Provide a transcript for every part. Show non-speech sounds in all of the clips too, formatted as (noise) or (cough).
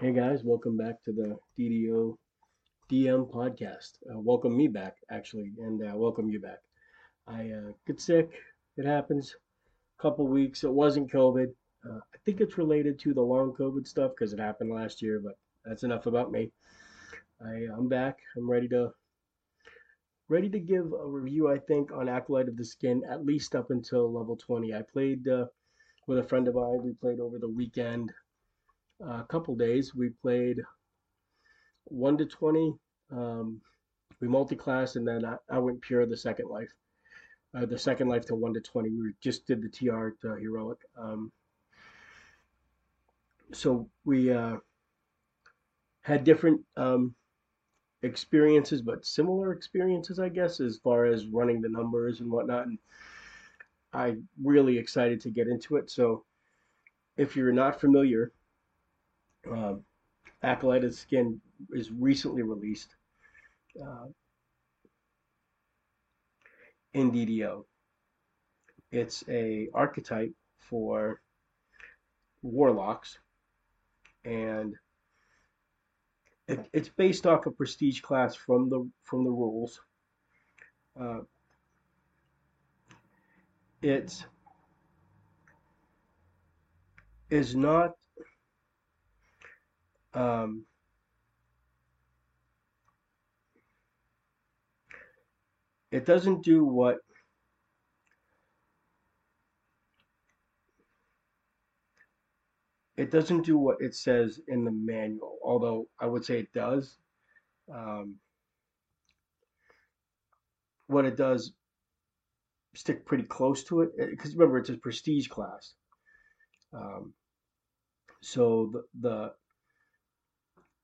Hey guys, welcome back to the DDO DM podcast. Uh, welcome me back, actually, and uh, welcome you back. I uh, get sick. It happens. A couple weeks. It wasn't COVID. Uh, I think it's related to the long COVID stuff because it happened last year. But that's enough about me. I, I'm back. I'm ready to ready to give a review. I think on Acolyte of the Skin at least up until level 20. I played uh, with a friend of mine. We played over the weekend a couple days. We played 1 to 20. Um, we multi-class, and then I, I, went pure the second life. Uh, the second life to 1 to 20. We just did the TR to heroic. Um, so we uh, had different um, experiences, but similar experiences, I guess, as far as running the numbers and whatnot. And I'm really excited to get into it. So if you're not familiar, um, Acolyte Skin is recently released uh, in DDO. It's a archetype for warlocks, and it, it's based off a prestige class from the from the rules. Uh, it is not um, it doesn't do what it doesn't do what it says in the manual although i would say it does. Um, what it does stick pretty close to it because remember it's a prestige class. Um, so the, the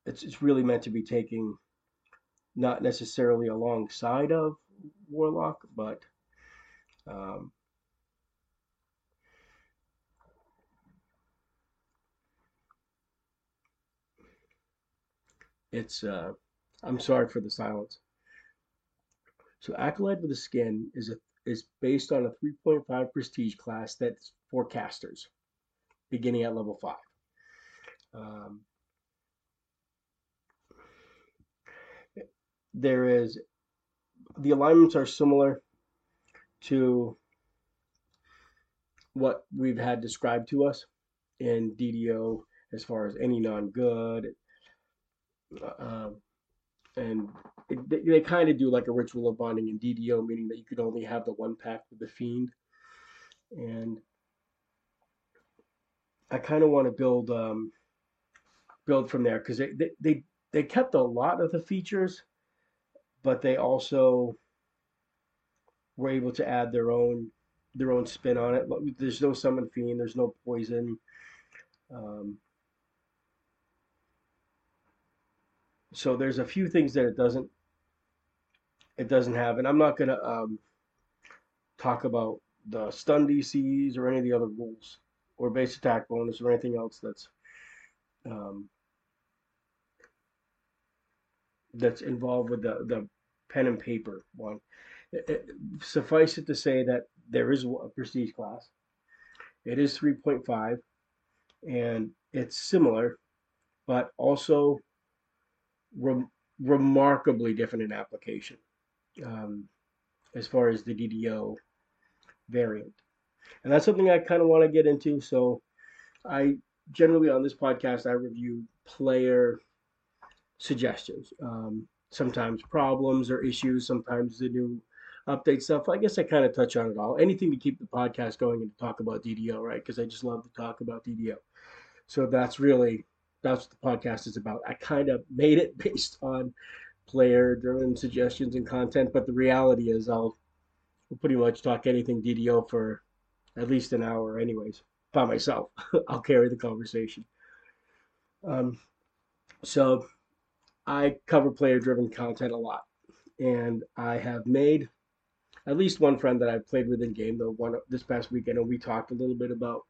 it's it's really meant to be taking not necessarily alongside of Warlock, but um, it's uh, I'm sorry for the silence. So Acolyte with the Skin is a is based on a 3.5 prestige class that's for casters, beginning at level five. Um, there is the alignments are similar to what we've had described to us in DDO as far as any non-good. Uh, and it, they, they kind of do like a ritual of bonding in DDO, meaning that you could only have the one pact with the fiend. And I kind of want to build um, build from there because they, they, they, they kept a lot of the features but they also were able to add their own their own spin on it. There's no summon fiend. There's no poison. Um, so there's a few things that it doesn't it doesn't have, and I'm not gonna um, talk about the stun DCs or any of the other rules or base attack bonus or anything else that's um, that's involved with the the pen and paper one. It, it, suffice it to say that there is a prestige class. It is 3.5 and it's similar, but also remarkably different in application um, as far as the DDO variant. And that's something I kind of want to get into. So I generally on this podcast, I review player suggestions. Um, sometimes problems or issues, sometimes the new update stuff. I guess I kind of touch on it all. Anything to keep the podcast going and to talk about DDO, right? Because I just love to talk about DDO. So that's really that's what the podcast is about. I kind of made it (laughs) based on player driven suggestions and content, but the reality is I'll pretty much talk anything DDO for at least an hour anyways by myself. (laughs) I'll carry the conversation. Um, so I cover player driven content a lot. And I have made at least one friend that I played with in game, the one this past weekend, and we talked a little bit about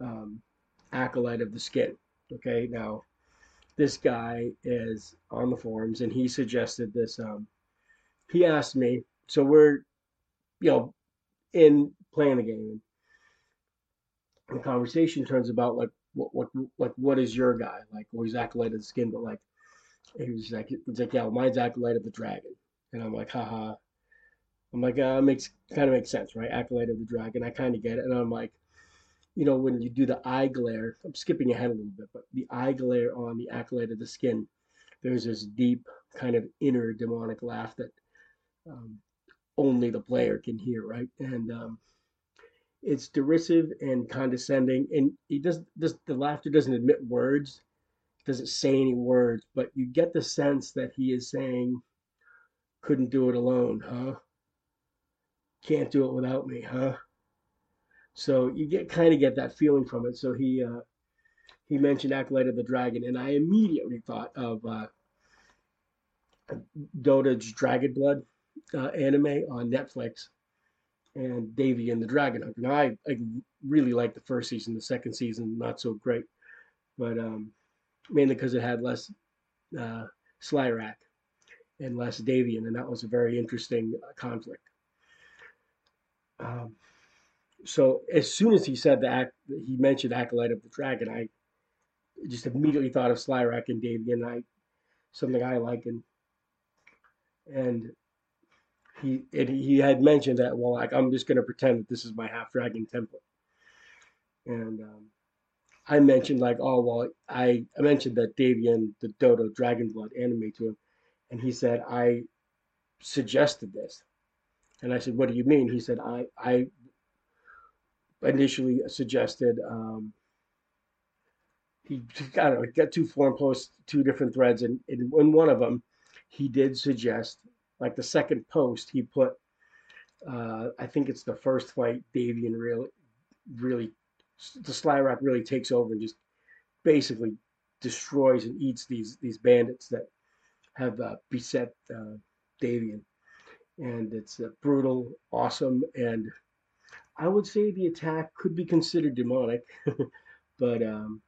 um, Acolyte of the Skin. Okay, now this guy is on the forums and he suggested this. Um, he asked me, so we're, you know, in playing the game. The conversation turns about like what what like what is your guy like? Well, he's acolyte of the skin, but like he was like he's like yeah, well, mine's acolyte of the dragon, and I'm like haha. I'm like uh, makes kind of makes sense, right? Acolyte of the dragon, I kind of get it, and I'm like, you know, when you do the eye glare, I'm skipping ahead a little bit, but the eye glare on the acolyte of the skin, there's this deep kind of inner demonic laugh that um, only the player can hear, right? And um, it's derisive and condescending, and he does this. The laughter doesn't admit words, doesn't say any words, but you get the sense that he is saying, "Couldn't do it alone, huh? Can't do it without me, huh?" So you get kind of get that feeling from it. So he uh, he mentioned Acolyte of the Dragon, and I immediately thought of uh, Dota's Dragon Blood uh, anime on Netflix and Davion the Dragon Hunter. Now, I, I really like the first season. The second season, not so great, but um, mainly because it had less uh, Slyrak and less Davion, and that was a very interesting uh, conflict. Um, so as soon as he said that he mentioned Acolyte of the Dragon, I just immediately thought of Slyrak and Davion. I something I like, and and he it, he had mentioned that well like I'm just going to pretend that this is my half dragon template and um, I mentioned like oh well I, I mentioned that Davion the Dota Dragon Blood anime to him and he said I suggested this. And I said what do you mean? He said I I initially suggested um, he (laughs) I don't know got two forum posts two different threads and in, in one of them he did suggest like the second post, he put, uh, I think it's the first fight, Davion really, really, the Slyrak really takes over and just basically destroys and eats these these bandits that have uh, beset uh, Davion, and it's uh, brutal, awesome, and I would say the attack could be considered demonic, (laughs) but um,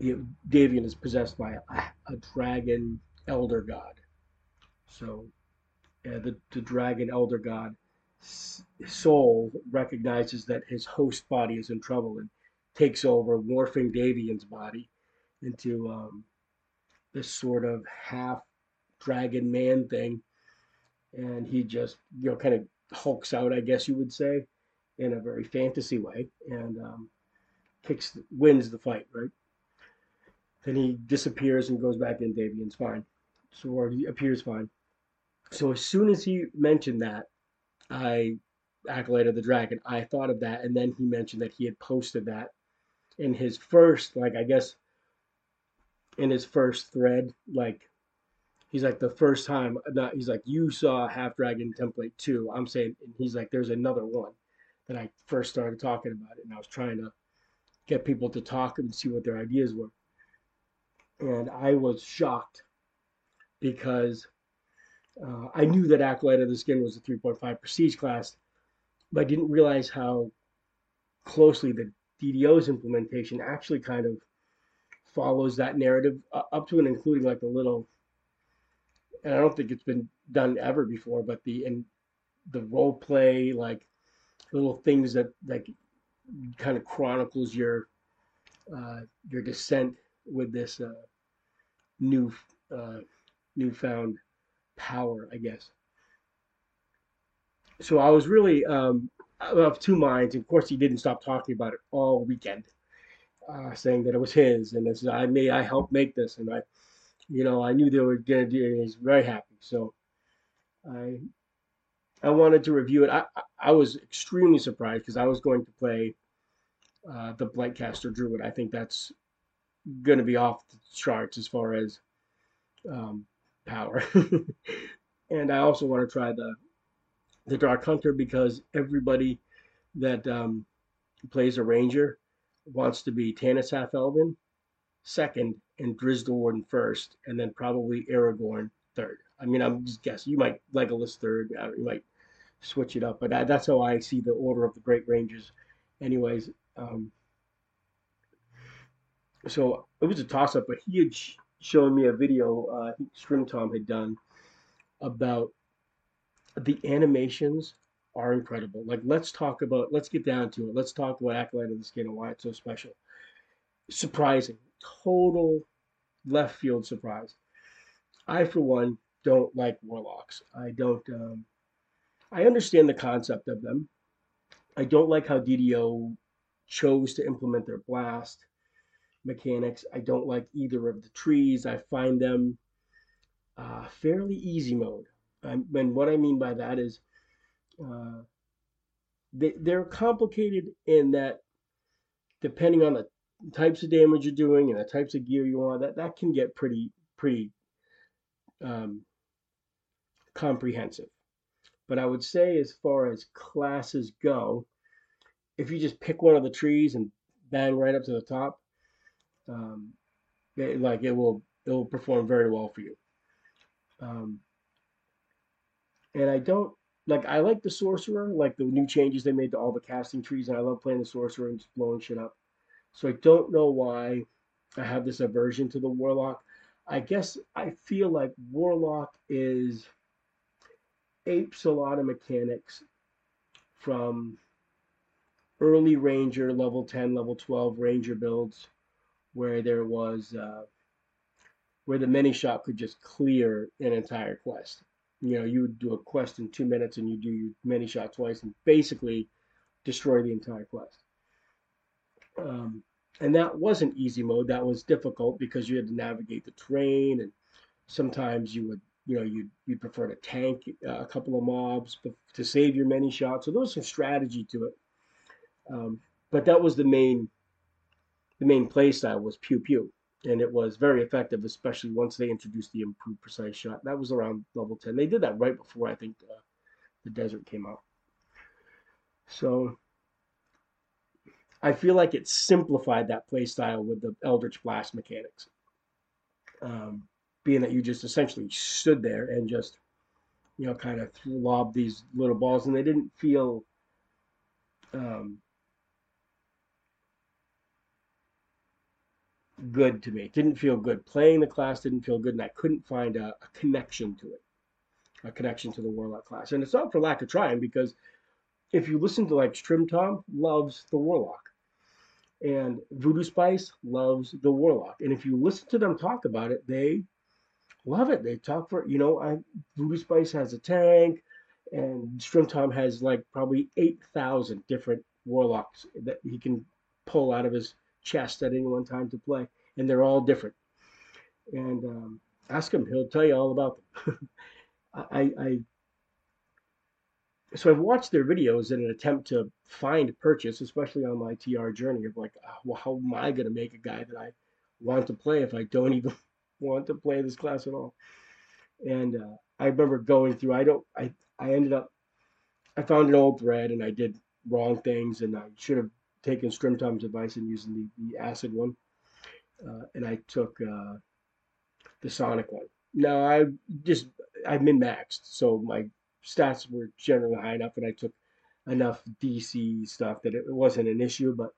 Davion is possessed by a, a dragon elder god, so uh, the, the dragon elder god soul recognizes that his host body is in trouble and takes over, morphing Davion's body into um, this sort of half dragon man thing. And he just, you know, kind of hulks out, I guess you would say, in a very fantasy way, and um, kicks, wins the fight, right? Then he disappears and goes back in. Davion's fine, so or he appears fine. So as soon as he mentioned that, I Acolyte of the Dragon, I thought of that, and then he mentioned that he had posted that in his first, like I guess, in his first thread, like he's like the first time, not he's like you saw Half Dragon template too. I'm saying, and he's like, there's another one that I first started talking about it, and I was trying to get people to talk and see what their ideas were, and I was shocked because uh, I knew that Acolyte of the Skin was a 3.5 prestige class, but I didn't realize how closely the DDO's implementation actually kind of follows that narrative uh, up to and including like the little, and I don't think it's been done ever before, but the and the role play like little things that like kind of chronicles your uh, your descent with this uh, new uh, newfound power, I guess. So I was really um, of two minds. Of course, he didn't stop talking about it all weekend, uh, saying that it was his, and this I may I helped make this, and I, you know, I knew they were gonna do it. He's very happy. So I I wanted to review it. I I was extremely surprised because I was going to play uh, the Blightcaster Druid. I think that's going to be off the charts as far as um, power. (laughs) and I also want to try the the Dark Hunter because everybody that um, plays a ranger wants to be Tanis Half Elven second and Do'Urden first, and then probably Aragorn third. I mean, I'm just guessing. You might Legolas third. You might switch it up, but that's how I see the order of the Great Rangers. Anyways, um, so it was a toss up, but he had showing me a video uh, I think Tom had done about the animations are incredible. Like, let's talk about, let's get down to it. Let's talk about Acolyte of the Skin and why it's so special. Surprising, total left field surprise. I, for one, don't like warlocks. I don't. Um, I understand the concept of them. I don't like how DDO chose to implement their blast mechanics. I don't like either of the trees. I find them uh, fairly easy mode. and what I mean by that is uh, they, they're complicated in that depending on the types of damage you're doing and the types of gear you want, that, that can get pretty, pretty um, comprehensive. But I would say, as far as classes go, if you just pick one of the trees and bang right up to the top, um, like it will it will perform very well for you. Um, and I don't like I like the sorcerer, like the new changes they made to all the casting trees, and I love playing the sorcerer and just blowing shit up. So I don't know why I have this aversion to the warlock. I guess I feel like warlock is apes a lot of mechanics from early ranger level 10 level 12 ranger builds where there was uh, where the Manyshot could just clear an entire quest. You know you would do a quest in two minutes and you do your Manyshot twice and basically destroy the entire quest. Um, and that wasn't easy mode. That was difficult because you had to navigate the terrain and sometimes you would you know you'd, you'd prefer to tank uh, a couple of mobs to save your Manyshots so there was some strategy to it. Um, but that was the main the main play style was pew pew and it was very effective especially once they introduced the improved precise shot. That was around level 10 they did that right before i think uh, the desert came out. So i feel like it simplified that play style with the eldritch blast mechanics. Um, being that you just essentially stood there and just, you know, kind of lobbed these little balls, and they didn't feel um, good to me. It didn't feel good. Playing the class didn't feel good, and I couldn't find a, a connection to it, a connection to the Warlock class. And it's not for lack of trying, because if you listen to like Strim Tom loves the Warlock, and Voodoo Spice loves the Warlock, and if you listen to them talk about it, they love it. They talk for you know, I Voodoo Spice has a tank, and Strim Tom has like probably eight thousand different warlocks that he can pull out of his chest at any one time to play, and they're all different. And um, ask him; he'll tell you all about them. (laughs) I, I so I've watched their videos in an attempt to find purchase, especially on my TR journey of like, oh, well, how am I going to make a guy that I want to play if I don't even (laughs) want to play this class at all. And uh, I remember going through. I don't. I I ended up. I found an old thread and I did wrong things and I should have taken Strim Tom's advice and using the, the acid one. Uh, and I took uh, the Sonic one. Now I just I min maxed, so my stats were generally high enough, and I took enough DC stuff that it wasn't an issue. But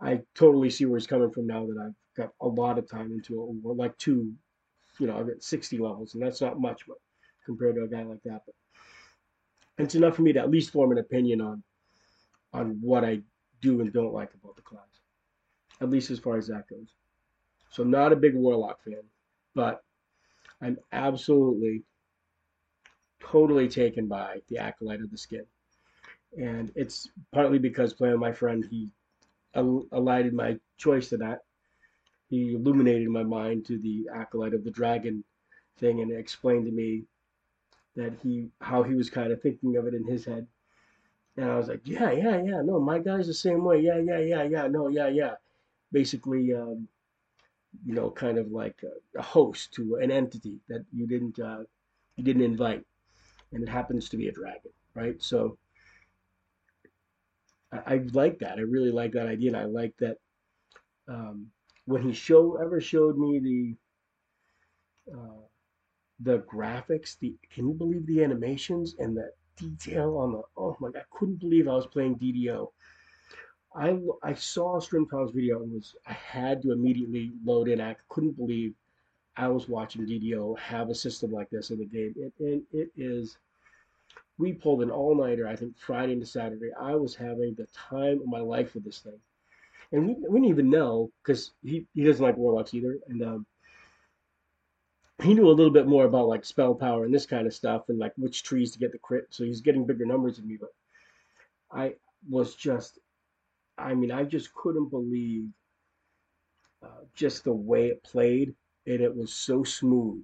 I totally see where he's coming from now that I've got a lot of time into it. Like two, you know, I've got 60 levels, and that's not much, but compared to a guy like that. But it's enough for me to at least form an opinion on on what I do and don't like about the class, at least as far as that goes. So I'm not a big Warlock fan, but I'm absolutely, totally taken by the Acolyte of the Skin. And it's partly because playing with my friend, he alighted my choice to that. He illuminated my mind to the acolyte of the dragon thing and explained to me that he how he was kind of thinking of it in his head. And I was like, yeah, yeah, yeah, no, my guy's the same way. Yeah, yeah, yeah, yeah, no, yeah, yeah. Basically, um, you know, kind of like a, a, host to an entity that you didn't uh, you didn't invite, and it happens to be a dragon, right? So I, I like that. I really like that idea, and I like that um, when he show ever showed me the uh, the graphics, the can you believe the animations and the detail on the oh my god, I couldn't believe I was playing DDO. I I saw Strim Tom's video and was I had to immediately load in. I couldn't believe I was watching DDO have a system like this in the game. It, it is we pulled an all nighter. I think Friday into Saturday. I was having the time of my life with this thing, and we, we didn't even know because he he doesn't like warlocks either, and um, he knew a little bit more about like spell power and this kind of stuff, and like which trees to get the crit. So he's getting bigger numbers than me, but I was just, I mean, I just couldn't believe uh, just the way it played, and it was so smooth.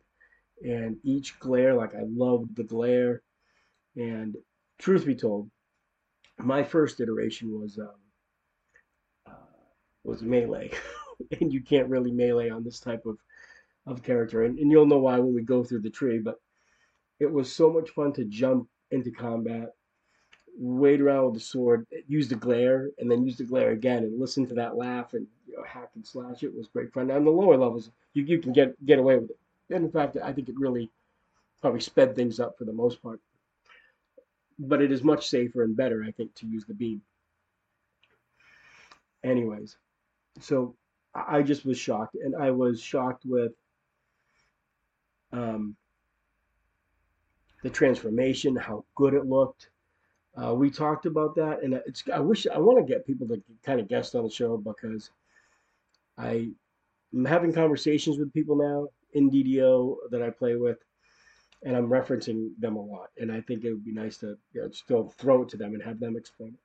And each glare, like I loved the glare. And truth be told, my first iteration was um, uh, was melee, (laughs) and you can't really melee on this type of of character, and, and you'll know why when we go through the tree. But it was so much fun to jump into combat, wait around with the sword, use the glare, and then use the glare again, and listen to that laugh and you know, hack and slash. It was great fun. On the lower levels, you you can get get away with it. And in fact, I think it really probably sped things up for the most part. But it is much safer and better, I think, to use the beam. Anyways, so I just was shocked, and I was shocked with um, the transformation, how good it looked. Uh, we talked about that, and it's. I wish I want to get people to kind of guest on the show because I am having conversations with people now in DDO that I play with, and I'm referencing them a lot. And I think it would be nice to you know, still throw it to them and have them explain it.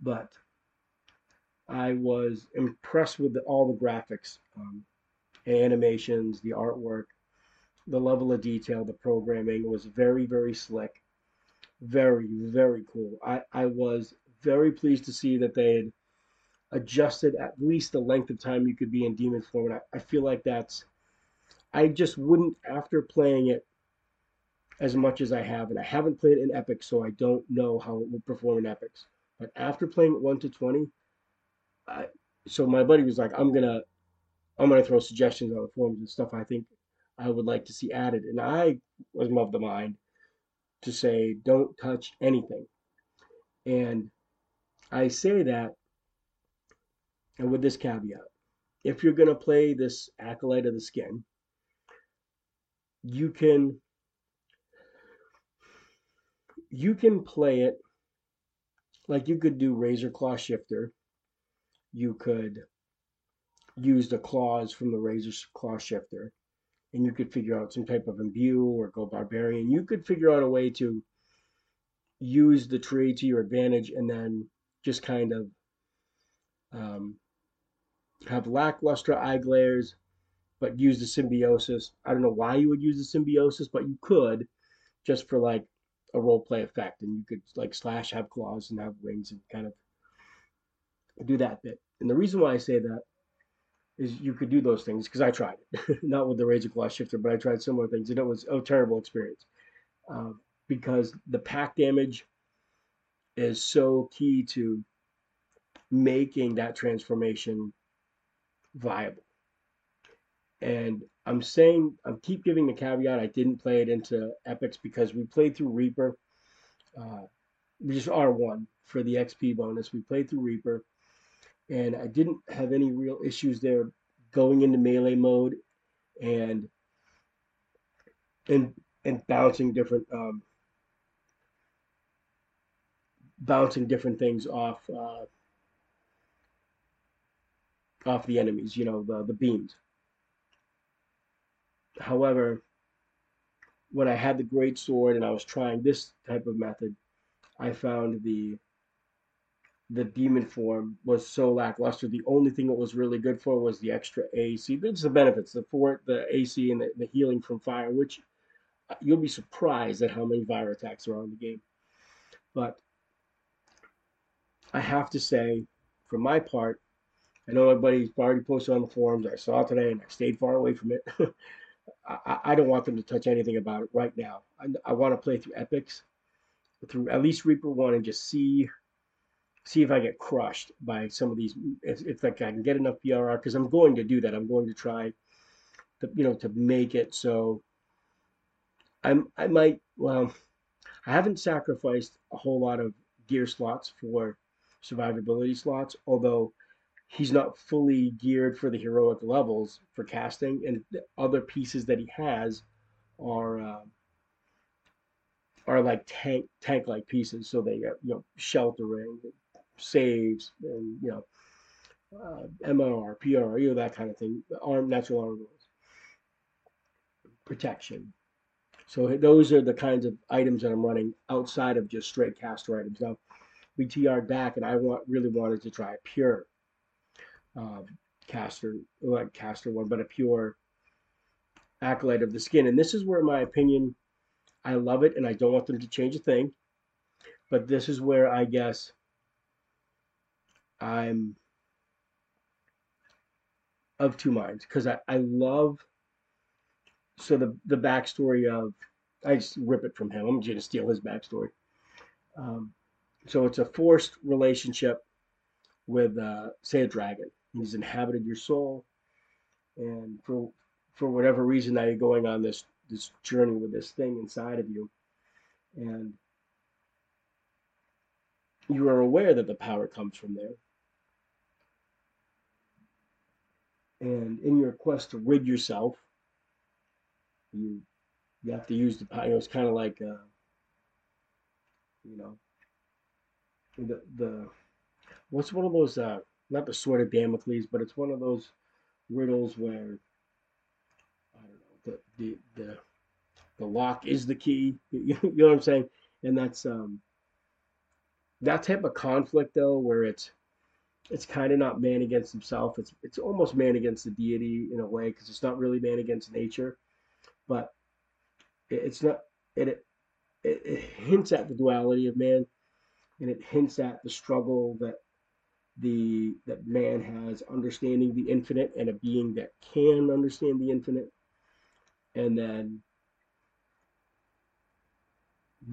But I was impressed with all the graphics. Um, animations, the artwork, the level of detail, the programming was very, very slick. Very, very cool. I, I was very pleased to see that they had adjusted at least the length of time you could be in demon form. And I, I feel like that's, I just wouldn't, after playing it as much as I have, and I haven't played it in Epic, so I don't know how it will perform in Epics. But after playing it 1 to 20, I, so my buddy was like, I'm going to I'm going to throw suggestions on the forums and stuff I think I would like to see added. And I was of the mind to say, don't touch anything. And I say that and with this caveat. If you're going to play this Acolyte of the Skin, you can you can play it like you could do Razor Claw Shifter. You could use the claws from the razor claw shifter. And you could figure out some type of imbue or go barbarian. You could figure out a way to use the tree to your advantage and then just kind of um, have lackluster eye glares but use the symbiosis. I don't know why you would use the symbiosis but you could just for like a role play effect. And you could like slash have claws and have wings and kind of do that bit. And the reason why i say that is you could do those things because I tried (laughs) not with the Razor Claw shifter, but I tried similar things and it was a terrible experience uh, because the pact damage is so key to making that transformation viable. And I'm saying I keep giving the caveat I didn't play it into epics because we played through Reaper, uh, just R1 for the XP bonus. We played through Reaper and I didn't have any real issues there going into melee mode and and and bouncing different um, bouncing different things off uh, off the enemies, you know, the the beams. However, when I had the great sword and I was trying this type of method, I found the the demon form was so lackluster. The only thing it was really good for was the extra AC. There's the benefits, the for the AC and the, the healing from fire, which uh, you'll be surprised at how many fire attacks are on the game. But I have to say, for my part, I know everybody's already posted on the forums. I saw today and I stayed far away from it. (laughs) I, I, don't want them to touch anything about it right now. I, I want to play through epics, through at least Reaper 1 and just see see if I get crushed by some of these. If, if like I can get enough PRR, because I'm going to do that. I'm going to try, to, you know, to make it so. I'm I might well, I haven't sacrificed a whole lot of gear slots for survivability slots, although he's not fully geared for the heroic levels for casting, and the other pieces that he has are uh, are like tank tank like pieces. So they got you know sheltering, saves, and you know uh, MR, PR, you know that kind of thing. Arm natural armor protection. So those are the kinds of items that I'm running outside of just straight caster items. Now we TR'd back, and I want really wanted to try a pure uh, caster, like caster one, but a pure acolyte of the skin. And this is where in my opinion I love it and I don't want them to change a thing. But this is where I guess I'm of two minds because I, I love so the the backstory of I just rip it from him. I'm gonna steal his backstory. Um, so it's a forced relationship with uh, say a dragon. He's inhabited your soul, and for for whatever reason now you're going on this this journey with this thing inside of you and you are aware that the power comes from there and in your quest to rid yourself you you have to use the power you know, it's kind of like uh, you know the the what's one of those uh not the sword of Damocles but it's one of those riddles where I don't know the the the, the lock is the key. (laughs) You know what I'm saying? And that's um that type of conflict though, where it's it's kind of not man against himself. It's it's almost man against the deity in a way because it's not really man against nature, but it, it's not. It, it it hints at the duality of man, and it hints at the struggle that the that man has understanding the infinite and a being that can understand the infinite and then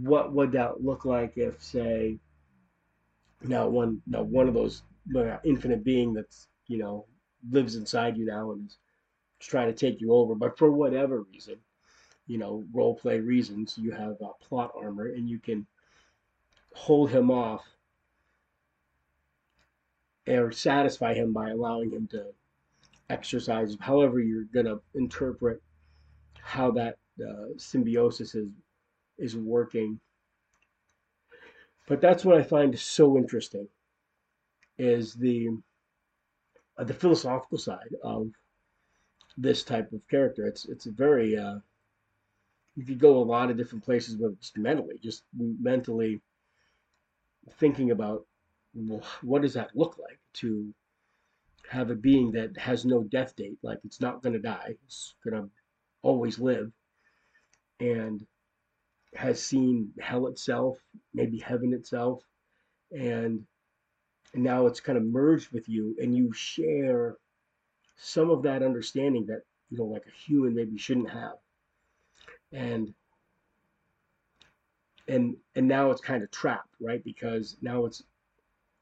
what would that look like if say now one now one of those uh, infinite being that's you know lives inside you now and is trying to take you over but for whatever reason you know role play reasons you have a plot armor and you can hold him off or satisfy him by allowing him to exercise however you're going to interpret how that uh, symbiosis is is working. But that's what I find so interesting is the uh, the philosophical side of this type of character. It's it's a very uh, you could go a lot of different places with just mentally, just mentally thinking about what does that look like to have a being that has no death date, like it's not going to die, it's going to always live. And has seen hell itself, maybe heaven itself, and now it's kind of merged with you, and you share some of that understanding that you know, like a human maybe shouldn't have, and and and now it's kind of trapped, right? Because now it's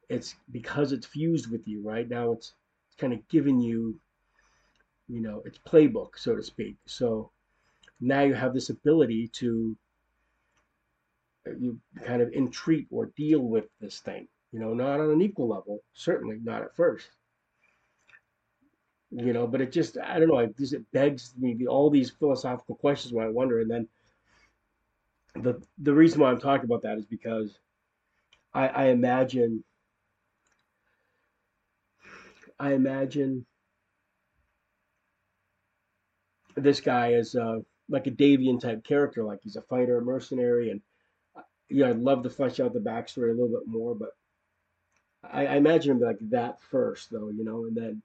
it's because it's fused with you, right? Now it's, it's kind of giving you you know, its playbook, so to speak. So now you have this ability to you kind of entreat or deal with this thing. You know, not on an equal level, certainly not at first. You know, but it just I don't know. It just it begs me all these philosophical questions where I wonder, and then the the reason why I'm talking about that is because I, I imagine I imagine this guy is uh, like a Davion type character, like he's a fighter, a mercenary, and uh, yeah, I'd love to flesh out the backstory a little bit more, but I, I imagine him like that first, though, you know, and then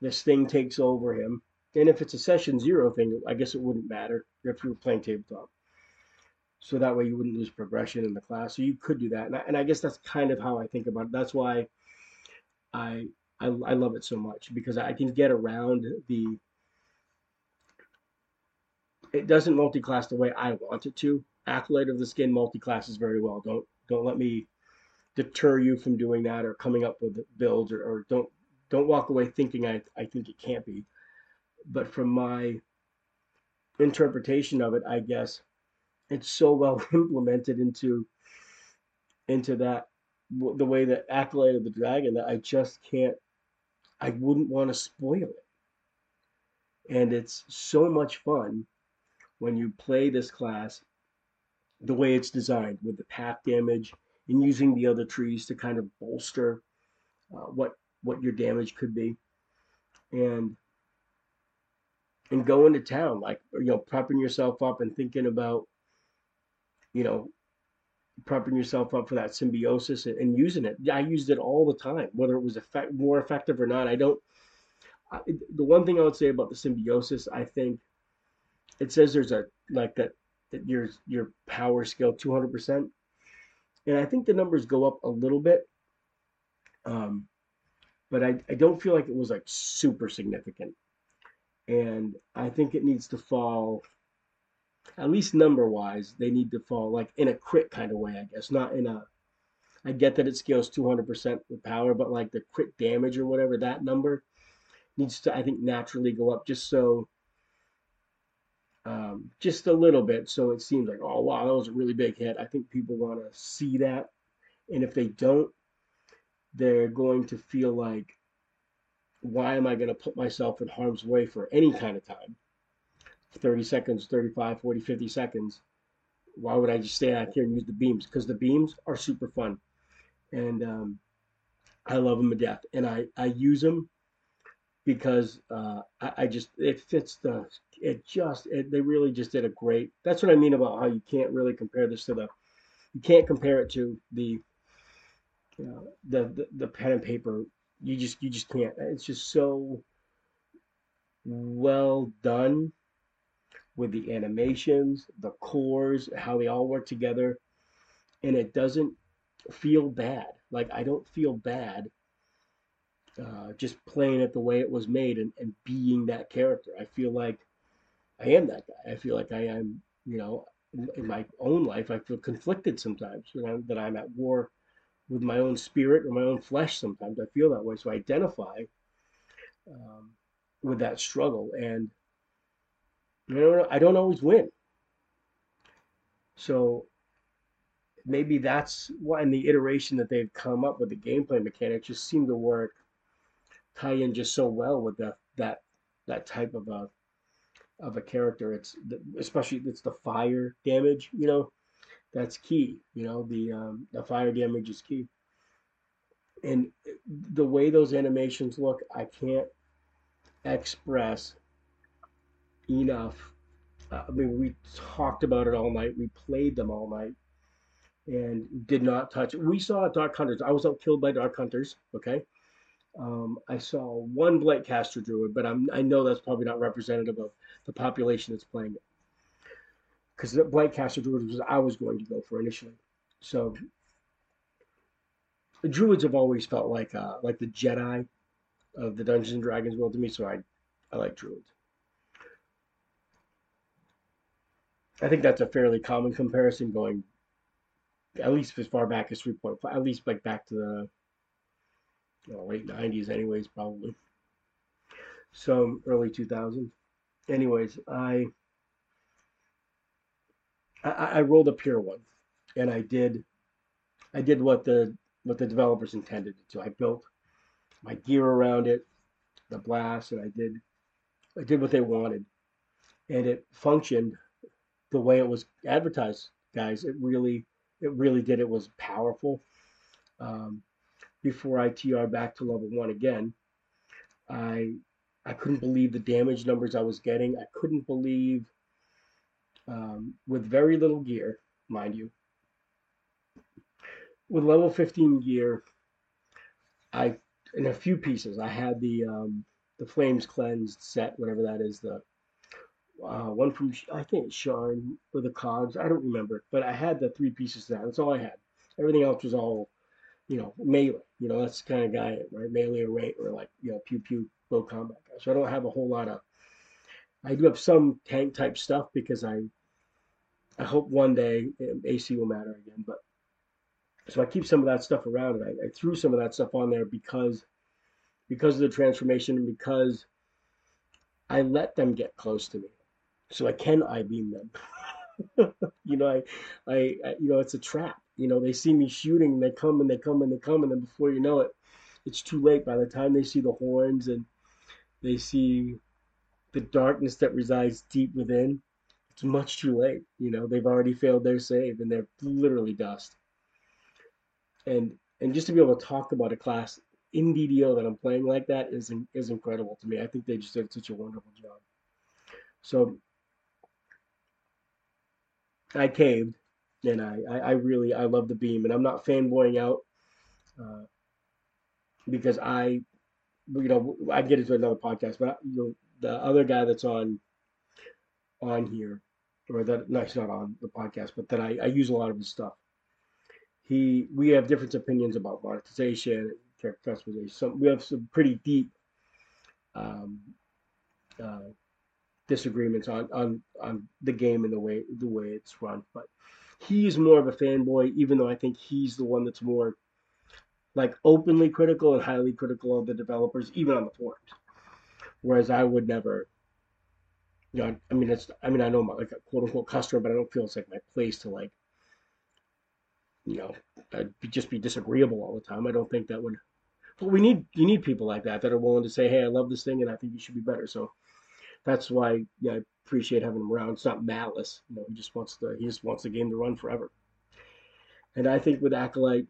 this thing takes over him. And if it's a session zero thing, I guess it wouldn't matter if you were playing tabletop. So that way you wouldn't lose progression in the class. So you could do that, and I, and I guess that's kind of how I think about it. That's why I I, I love it so much because I can get around the it doesn't multi-class the way I want it to. Acolyte of the Skin multi-classes very well. Don't don't let me deter you from doing that or coming up with builds or, or don't don't walk away thinking I, I think it can't be. But from my interpretation of it, I guess it's so well (laughs) implemented into into that the way that acolyte of the dragon that I just can't I wouldn't want to spoil it. And it's so much fun when you play this class the way it's designed with the pact damage and using the other trees to kind of bolster uh, what what your damage could be, and and going to town like you know prepping yourself up and thinking about you know prepping yourself up for that symbiosis and, and using it. I used it all the time, whether it was effect, more effective or not. I don't. I, the one thing I would say about the symbiosis, I think it says there's a like that that your your power scale 200%, and I think the numbers go up a little bit. Um, but I, I don't feel like it was like super significant. And I think it needs to fall at least number wise, they need to fall like in a crit kind of way, I guess, not in a. I get that it scales 200% with power, but like the crit damage or whatever, that number needs to, I think, naturally go up just so, um, just a little bit. So it seems like, oh, wow, that was a really big hit. I think people want to see that. And if they don't, they're going to feel like, why am I going to put myself in harm's way for any kind of time? 30 seconds, 35, 40, 50 seconds, why would I just stay out here and use the beams? Because the beams are super fun. And um, I love them to death. And I, I use them because uh, I, I, just, it fits the, it just, it, they really just did a great, that's what I mean about how you can't really compare this to the, you can't compare it to the, you know, the, the, the pen and paper. You just, you just can't. It's just so well done with the animations, the cores, how they all work together, and it doesn't feel bad. Like I don't feel bad uh, just playing it the way it was made and, and being that character. I feel like I am that guy. I feel like I am, you know, in my own life, I feel conflicted sometimes you know, that I'm at war with my own spirit or my own flesh. Sometimes I feel that way. So I identify um, with that struggle. And you know, I don't always win. So maybe that's why in the iteration that they've come up with the gameplay mechanics just seem to work tie in just so well with that that that type of a of a character it's the, especially it's the fire damage you know that's key you know the um, the fire damage is key and the way those animations look i can't express enough. Uh, I mean, we talked about it all night. We played them all night and did not touch. We saw Dark Hunters. I was out killed by Dark Hunters. Okay. Um, I saw one Blake Blightcaster Druid, but I'm, I know that's probably not representative of the population that's playing it. Because the Blake Blightcaster Druid was I was going to go for initially. So the Druids have always felt like uh, like the Jedi of the Dungeons and Dragons world to me, so I I like Druids. I think that's a fairly common comparison going at least as far back as 3.5, at least like back to the late 90s, anyways, probably. So early 2000s. Anyways, I, I I rolled a pure one, and I did I did what the what the developers intended to. I built my gear around it, the blast, and I did I did what they wanted, and it functioned the way it was advertised, guys. It really, it really did. It was powerful. Um, before I TR back to level one again, I I couldn't believe the damage numbers I was getting. I couldn't believe, um, with very little gear, mind you, with level 15 gear, I in a few pieces. I had the um, the flames cleansed set, whatever that is, the uh, one from I think it's Sharn with the cogs. I don't remember, but I had the three pieces that. That's all I had. Everything else was all, you know, melee. You know, that's the kind of guy, right? Melee or rate or like you know, pew pew low combat guy. So I don't have a whole lot of. I do have some tank type stuff because I. I hope one day um, AC will matter again, but so I keep some of that stuff around, and I, I threw some of that stuff on there because, because of the transformation and because I let them get close to me so I can I beam them. (laughs) you know, I, I, I, you know, it's a trap. You know, they see me shooting, they come and they come and they come, and then before you know it, it's too late. By the time they see the horns and they see the darkness that resides deep within, it's much too late. You know, they've already failed their save and they're literally dust. And and just to be able to talk about a class in DDO that I'm playing like that is is incredible to me. I think they just did such a wonderful job. So I caved, and I, I, I really I love the beam, and I'm not fanboying out uh, because I, you know, I get into another podcast, but you know, the other guy that's on on here, or that no, he's not on the podcast, but that I, I use a lot of his stuff. He we have different opinions about monetization, customization. We have some pretty deep um, uh, disagreements on, on on the game and the way the way it's run. But he's more of a fanboy, even though I think he's the one that's more like openly critical and highly critical of the developers, even on the forums. Whereas I would never, you know, I mean, it's, I mean, I know I'm like a quote unquote customer, but I don't feel it's like my place to like, you know, I'd be, just be disagreeable all the time. I don't think that would, but we need, you need people like that that are willing to say, hey, I love this thing and I think you should be better. So that's why yeah, appreciate having him around. It's not malice. You know, he just wants the he just wants the game to run forever. And I think with Acolyte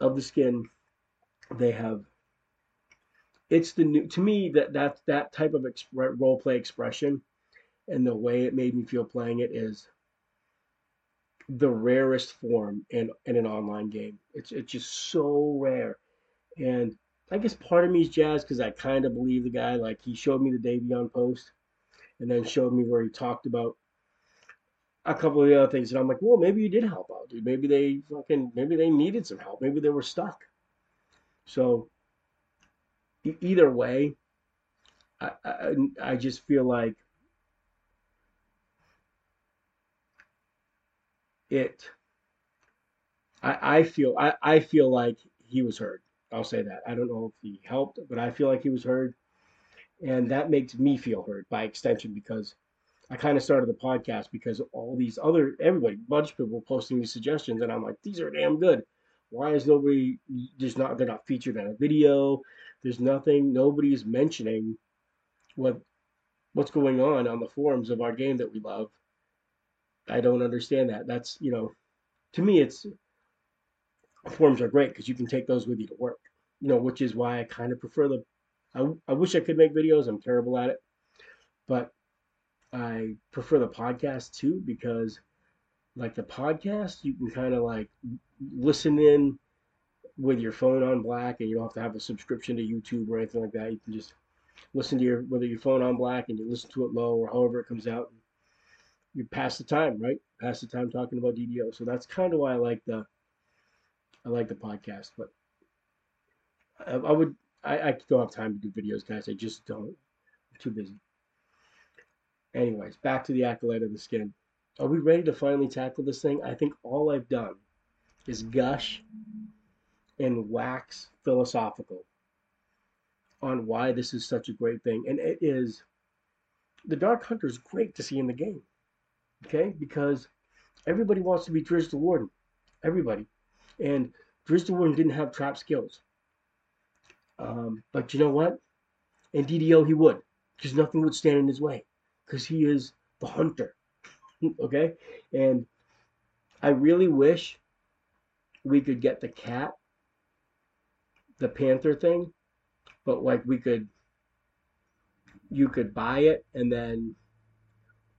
of the Skin, they have it's the new to me that that that type of role play expression and the way it made me feel playing it is the rarest form in in an online game. It's it's just so rare, and I guess part of me is jazzed because I kind of believe the guy. Like he showed me the Davion post, and then showed me where he talked about a couple of the other things, and I'm like, well, maybe you did help out, dude. Maybe they fucking maybe they needed some help. Maybe they were stuck. So either way, I, I, I just feel like it. I, I feel I, I feel like he was heard. I'll say that. I don't know if he helped, but I feel like he was heard, and that makes me feel heard by extension because I kind of started the podcast because all these other everybody, bunch of people posting these suggestions, and I'm like, these are damn good. Why is nobody? There's not. They're not featured in a video. There's nothing. Nobody's mentioning what what's going on on the forums of our game that we love. I don't understand that. That's you know, to me, it's forums are great because you can take those with you to work. You know, which is why I kind of prefer the. I, I wish I could make videos. I'm terrible at it, but I prefer the podcast too because like the podcast, you can kind of like listen in with your phone on black and you don't have to have a subscription to YouTube or anything like that. You can just listen to your whether your phone on black and you listen to it low or however it comes out. You pass the time, right? Pass the time talking about DDO. So that's kind of why I like the I like the podcast. But I, I would I, I don't have time to do videos, guys. I just don't. I'm too busy. Anyways, back to the acolyte of the skin. Are we ready to finally tackle this thing? I think all I've done is gush and wax philosophical on why this is such a great thing. And it is the Dark Hunter is great to see in the game. Okay? Because everybody wants to be Drizzt Do'Urden. Everybody. And Drizzt Do'Urden didn't have trap skills. Um, but you know what? In DDO he would. Because nothing would stand in his way. Because he is the hunter. (laughs) okay? And I really wish we could get the cat, the panther thing, but like we could, you could buy it and then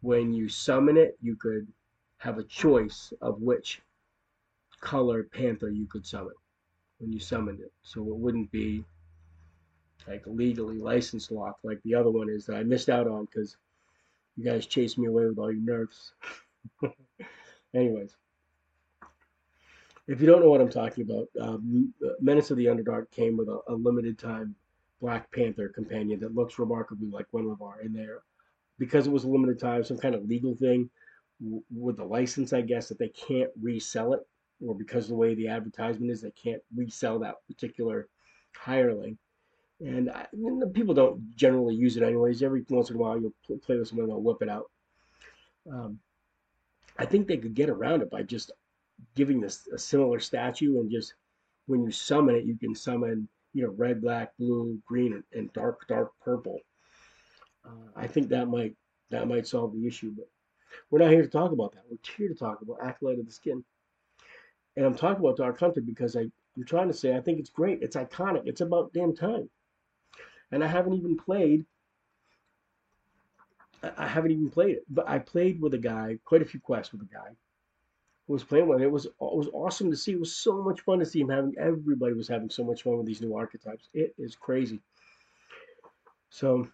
when you summon it, you could have a choice of which color panther you could summon when you summoned it. So it wouldn't be like legally licensed lock like the other one is that I missed out on because you guys chased me away with all your nerfs. (laughs) Anyways, if you don't know what I'm talking about, um, Menace of the Underdark came with a, a, limited time Black Panther companion that looks remarkably like Guenhwyvar in there. Because it was a limited time, some kind of legal thing with the license, I guess, that they can't resell it, or because the way the advertisement is, they can't resell that particular hireling. And I, people don't generally use it anyways. Every once in a while, you'll play with someone, and they'll whip it out. Um, I think they could get around it by just giving this a similar statue and just when you summon it, you can summon you know red, black, blue, green, and dark dark purple. Uh, I think that might that might solve the issue, but We're not here to talk about that. We're here to talk about Acolyte of the Skin. And I'm talking about Dark Hunter because I, I'm trying to say I think it's great. It's iconic. It's about damn time. And I haven't even played. I haven't even played it, but I played with a guy, quite a few quests with a guy who was playing it. It was it was awesome to see. It was so much fun to see him having. Everybody was having so much fun with these new archetypes. It is crazy. So,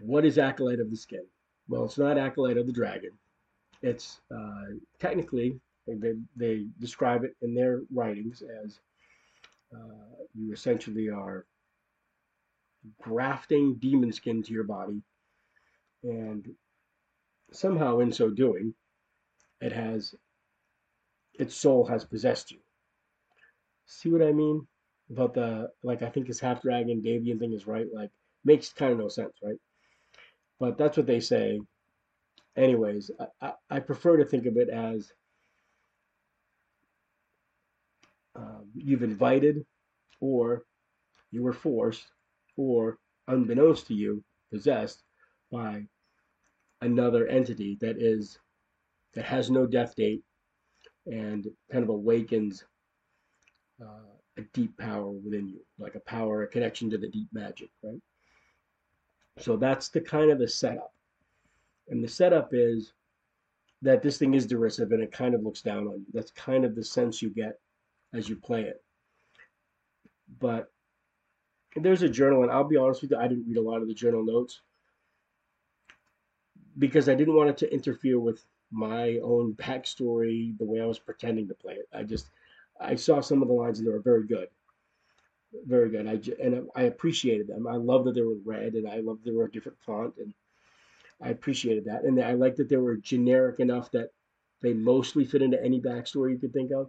what is Acolyte of the Skin? Well, it's not Acolyte of the Dragon. It's uh, technically they, they describe it in their writings as uh, you essentially are grafting demon skin to your body, and somehow in so doing, it has its soul has possessed you. See what I mean? About the like I think his half dragon Davion thing is right, like makes kind of no sense, right? But that's what they say. Anyways, I, I, I prefer to think of it as um, you've invited, or you were forced, or unbeknownst to you, possessed by another entity that is that has no death date and kind of awakens uh, a deep power within you, like a power, a connection to the deep magic, right? So that's the kind of the setup. And the setup is that this thing is derisive and it kind of looks down on you. That's kind of the sense you get as you play it. But there's a journal, and I'll be honest with you, I didn't read a lot of the journal notes because I didn't want it to interfere with my own backstory, the way I was pretending to play it. I just, I saw some of the lines and they were very good. Very good. I, and I appreciated them. I love that they were red and I love they were a different font and I appreciated that. And I liked that they were generic enough that they mostly fit into any backstory you could think of.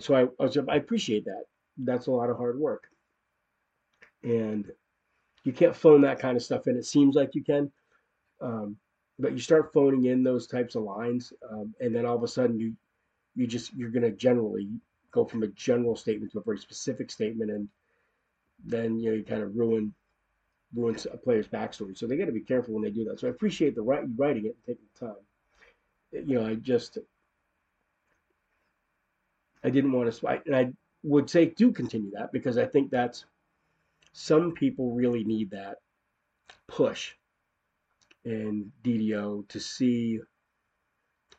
So I, I appreciate that. That's a lot of hard work. And you can't phone that kind of stuff in. It seems like you can. Um, but you start phoning in those types of lines, um, and then all of a sudden you you just you're going to generally go from a general statement to a very specific statement, and then you know you kind of ruin ruin a player's backstory. So they got to be careful when they do that. So I appreciate the right writing it and taking the time. You know, I just I didn't want to, and I would say do continue that because I think that's some people really need that push in DDO to see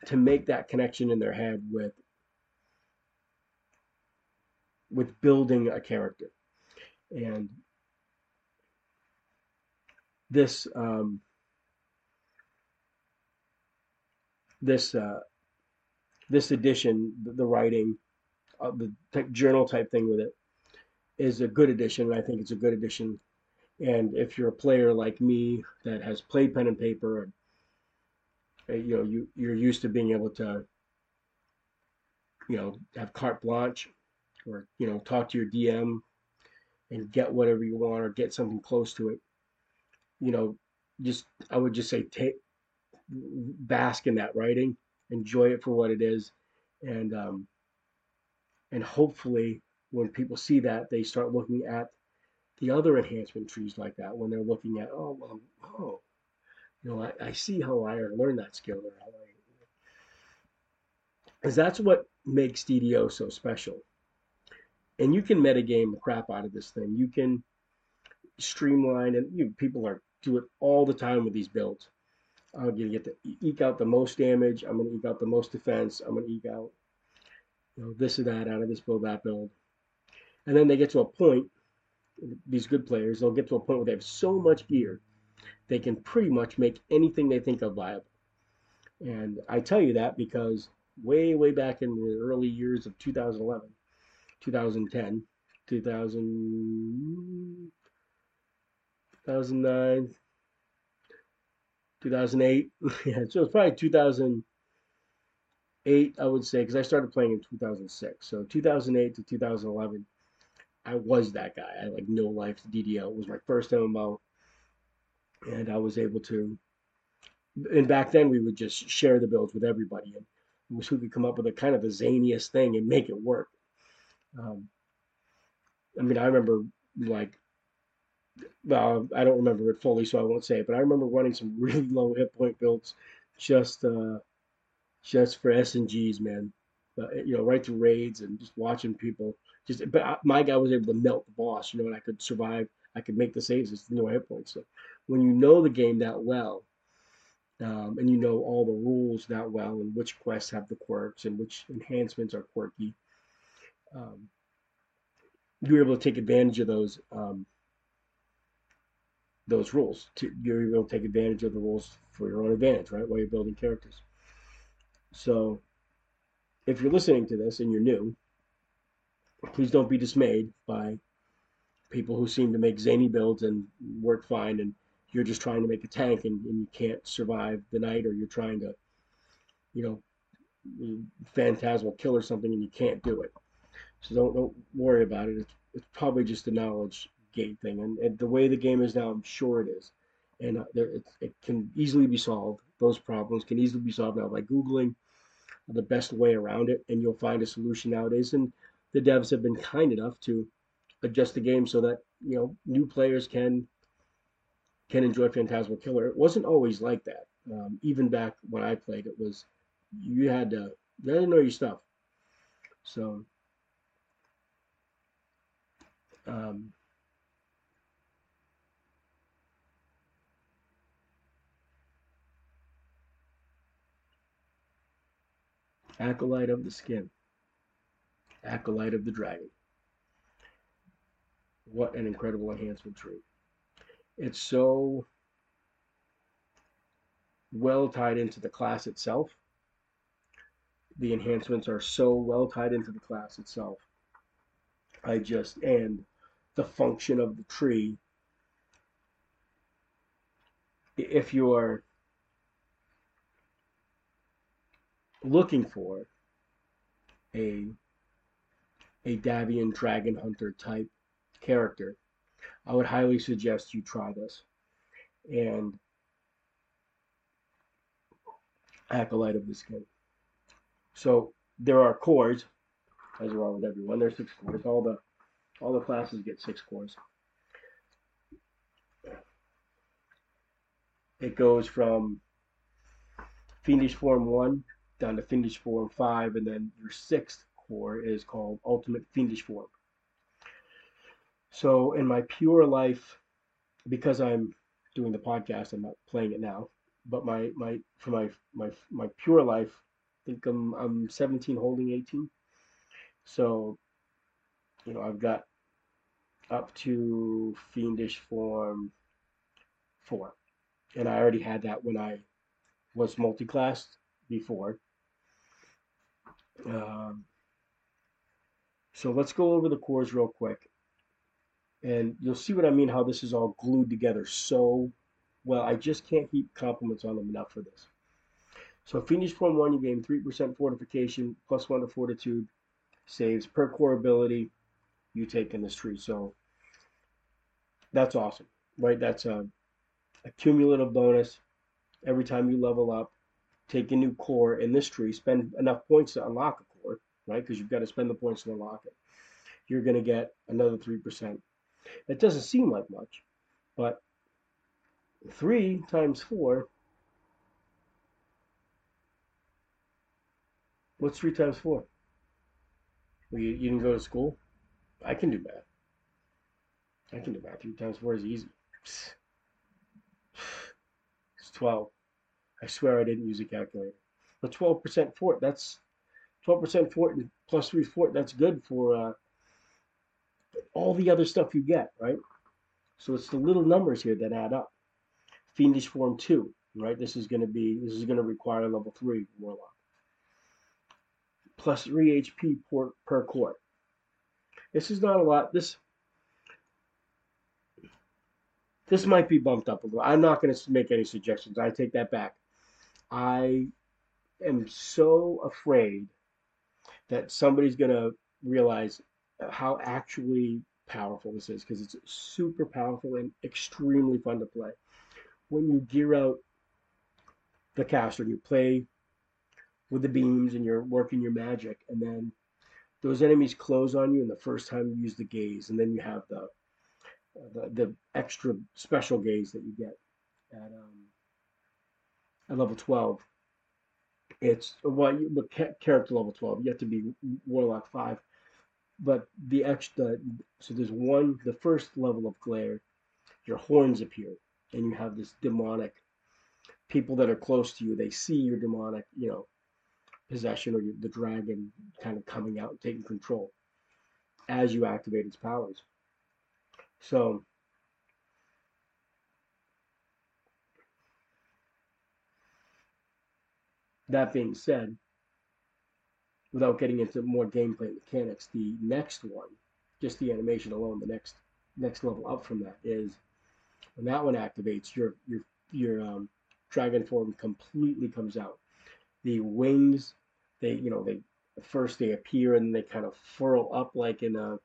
to make that connection in their head with with building a character. And this um, this uh, this edition the, the writing uh, the journal type thing with it is a good addition and I think it's a good addition and if you're a player like me that has played pen and paper, and uh, you know you you're used to being able to, you know, have carte blanche, or you know, talk to your DM and get whatever you want or get something close to it. You know, just I would just say take bask in that writing, enjoy it for what it is, and um, and hopefully when people see that they start looking at the other enhancement trees like that when they're looking at, oh, well, oh, you know, I, I see how I learned that skill because that's what makes DDO so special. And you can metagame the crap out of this thing. You can streamline, and you know, people are do it all the time with these builds. I'm gonna get to eke out the most damage. I'm gonna eke out the most defense. I'm gonna eke out, you know, this or that out of this build, that build. And then they get to a point these good players, they'll get to a point where they have so much gear, they can pretty much make anything they think of viable. And I tell you that because way, way back in the early years of 2011, 2010, 2000, 2009, 2008. (laughs) yeah, so it's probably 2008, I would say, because I started playing in 2006. So 2008 to 2011 I was that guy. I like no life DDO It was my first MMO, and I was able to. And back then, we would just share the builds with everybody, and was who could come up with a kind of a zaniest thing and make it work. Um, I mean, I remember like well, I don't remember it fully, so I won't say it, but I remember running some (laughs) really low hit point builds just uh, just for S and Gs, man. But, you know, right through raids and just watching people. Just, but my guy was able to melt the boss, you know, and I could survive. I could make the saves with no hit points. So when you know the game that well, um, and you know all the rules that well, and which quests have the quirks and which enhancements are quirky, um, you're able to take advantage of those um, those rules. To, you're able to take advantage of the rules for your own advantage, right? While you're building characters. So, if you're listening to this and you're new, please don't be dismayed by people who seem to make zany builds and work fine, and you're just trying to make a tank and, and you can't survive the night, or you're trying to, you know, phantasmal kill or something and you can't do it. So don't don't worry about it. It's, it's probably just a knowledge gate thing, and, and the way the game is now, I'm sure it is, and uh, there, it, it can easily be solved. Those problems can easily be solved now by googling the best way around it, and you'll find a solution nowadays. And the devs have been kind enough to adjust the game so that you know new players can can enjoy Phantasmal Killer. It wasn't always like that. Um, even back when I played, it was you had to you had to know your stuff. So um, Acolyte of the Skin. Acolyte of the Dragon. What an incredible enhancement tree. It's so well tied into the class itself. The enhancements are so well tied into the class itself. I just, and the function of the tree. If you're looking for a a Davion Dragon Hunter type character, I would highly suggest you try this. And Acolyte of the Skin. So there are cores, as are with everyone. There's six cores. All the all the classes get six cores. It goes from Fiendish Form 1 down to Fiendish Form 5, and then your sixth core is called Ultimate Fiendish Form. So in my pure life, because I'm doing the podcast, I'm not playing it now, but my, my for my, my my pure life, I think I'm I'm 17 holding 18. So, you know, I've got up to Fiendish Form 4. And I already had that when I was multi-classed before. Um, so let's go over the cores real quick. And you'll see what I mean, how this is all glued together so well. I just can't keep compliments on them enough for this. So Fiendish Form 1, you gain 3% fortification, plus 1 to fortitude, saves per core ability you take in this tree. So that's awesome, right? That's a, a cumulative bonus every time you level up take a new core in this tree, spend enough points to unlock a right? Because you've got to spend the points to unlock it. You're going to get another 3%. That doesn't seem like much, but 3 times 4, what's 3 times 4? Well, you, you didn't go to school? I can do math. I can do math. 3 times 4 is easy. It's 12. I swear I didn't use a calculator. But 12% fort, that's 12% fort and plus 3 fort, that's good for uh, all the other stuff you get, right? So it's the little numbers here that add up. Fiendish form 2, right? This is going to be, this is going to require a level 3 Warlock. Plus 3 HP per, per core. This is not a lot. This this might be bumped up a little. I'm not going to make any suggestions. I take that back. I am so afraid that somebody's going to realize how actually powerful this is because it's super powerful and extremely fun to play. When you gear out the caster, you play with the beams and you're working your magic, and then those enemies close on you, and the first time you use the gaze, and then you have the the, the extra special gaze that you get at um, at level 12. It's well, you, but character level 12. You have to be Warlock 5. But the extra, so there's one, the first level of glare, your horns appear, and you have this demonic people that are close to you. They see your demonic, you know, possession or the dragon kind of coming out and taking control as you activate its powers. So that being said, without getting into more gameplay mechanics, the next one, just the animation alone, the next next level up from that is when that one activates, your your your um, dragon form completely comes out. The wings they you know they first they appear and they kind of furl up like in a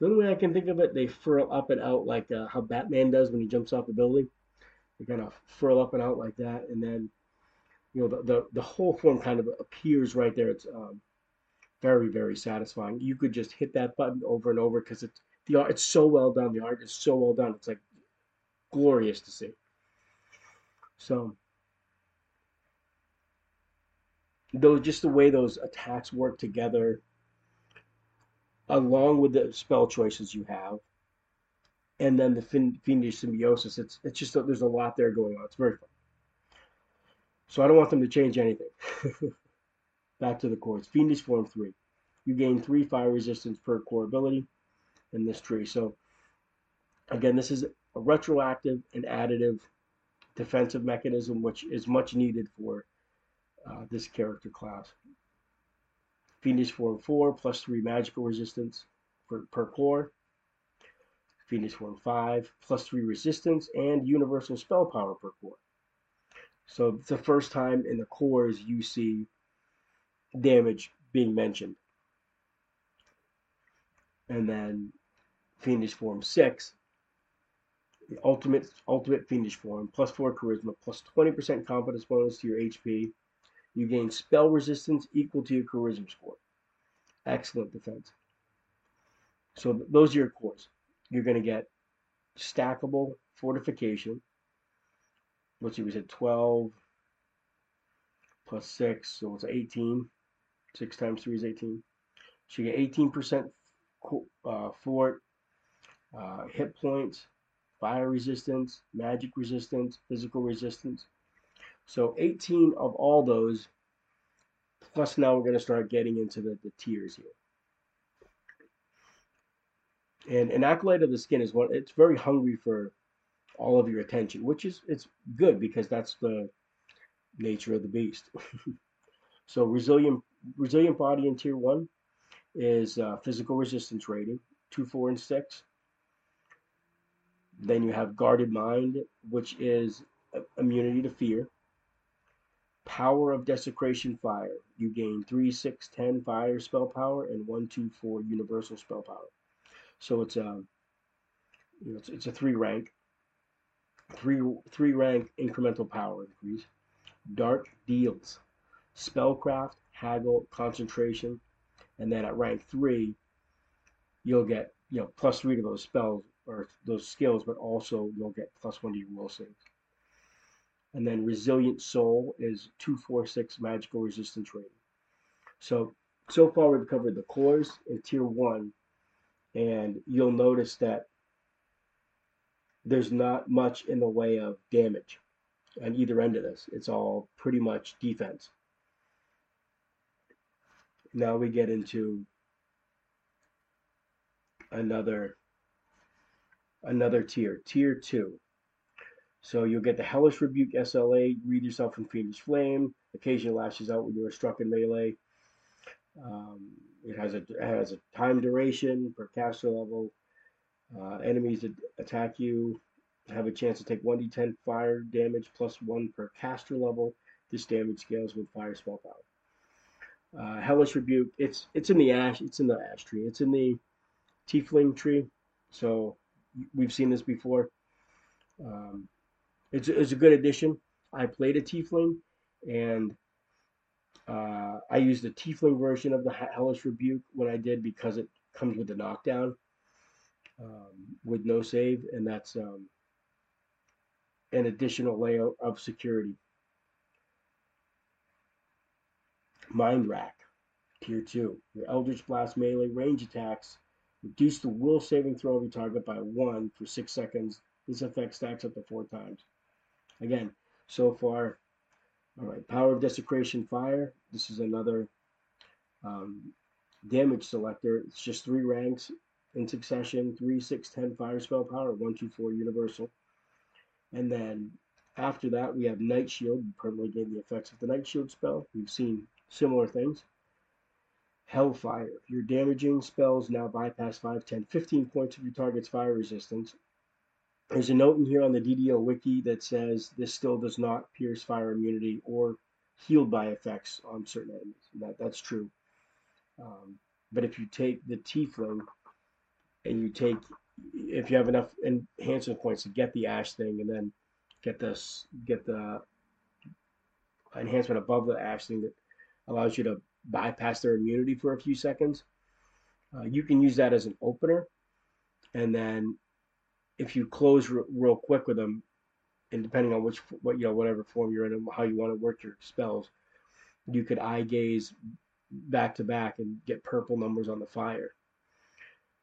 the only way I can think of it they furl up and out like uh, how Batman does when he jumps off the building they kind of furl up and out like that and then you know the the, the whole form kind of appears right there. It's um, very very satisfying. You could just hit that button over and over because it's the art it's so well done. The art is so well done. It's like glorious to see. So though just the way those attacks work together along with the spell choices you have and then the fiendish symbiosis it's it's just there's a lot there going on. It's very fun so i don't want them to change anything (laughs) back to the cores fiendish form 3 you gain 3 fire resistance per core ability in this tree so again this is a retroactive and additive defensive mechanism which is much needed for uh, this character class. Fiendish Form 4 plus 3 magical resistance per, per core. Fiendish Form 5 plus 3 resistance and universal spell power per core. So it's the first time in the cores you see damage being mentioned. And then Fiendish Form 6, the ultimate ultimate Fiendish Form, plus 4 charisma, plus 20% competence bonus to your HP, you gain spell resistance equal to your charisma score. Excellent defense. So those are your cores. You're going to get stackable fortification. Let's see, we said 12 plus 6, so it's 18. 6 times 3 is 18. So you get 18% uh, fort, uh, hit points, fire resistance, magic resistance, physical resistance. So 18 of all those, plus now we're going to start getting into the, the tiers here. And an acolyte of the skin is one, it's very hungry for all of your attention, which is it's good because that's the nature of the beast. (laughs) so resilient resilient body in tier one is uh, physical resistance rating, two, four, and six. Then you have guarded mind, which is uh, immunity to fear. Power of Desecration Fire. You gain 3, 6, 10 fire spell power and 1, 2, 4 universal spell power. So it's a, you know, it's, it's a 3 rank. 3, three rank incremental power increase. Dark Deals. Spellcraft, Haggle, Concentration. And then at rank 3, you'll get, you know, plus 3 to those spells or those skills, but also you'll get plus 1 to your will saves. And then Resilient Soul is 246 magical resistance rating. So, so far we've covered the cores in tier one, and you'll notice that there's not much in the way of damage on either end of this. It's all pretty much defense. Now we get into another another tier, tier two. So you'll get the Hellish Rebuke SLA, read yourself from Fiendish Flame, occasionally lashes out when you are struck in melee. Um, it has a it has a time duration per caster level. Uh, enemies that attack you have a chance to take 1d10 fire damage plus 1 per caster level. This damage scales with fire spell power. Uh, Hellish Rebuke, it's it's in the ash, it's in the ash tree, it's in the Tiefling tree. So we've seen this before. Um, it's, it's a good addition. I played a Tiefling, and uh, I used the Tiefling version of the Hellish Rebuke when I did because it comes with the knockdown. Um, with no save, and that's um, an additional layer of security. Mind Rack, Tier 2. Your Eldritch Blast melee range attacks reduce the will saving throw of your target by 1 for 6 seconds. This effect stacks up to 4 times. Again, so far, alright, Power of Desecration Fire. This is another um, damage selector. It's just 3 ranks in succession 3, 6, 10 fire spell power, 1, 2, 4 universal. And then after that, we have Night Shield. You permanently gain the effects of the Night Shield spell. We've seen similar things. Hellfire. Your damaging spells now bypass 5, 10, 15 points of your target's fire resistance. There's a note in here on the DDO wiki that says this still does not pierce fire immunity or healed by effects on certain enemies. That, that's true. Um, but if you take the Tiefling and you take if you have enough enhancement points to get the ash thing and then get this get the enhancement above the ash thing that allows you to bypass their immunity for a few seconds uh, you can use that as an opener. And then if you close real quick with them and depending on which what you know whatever form you're in and how you want to work your spells you could eye gaze back to back and get purple numbers on the fire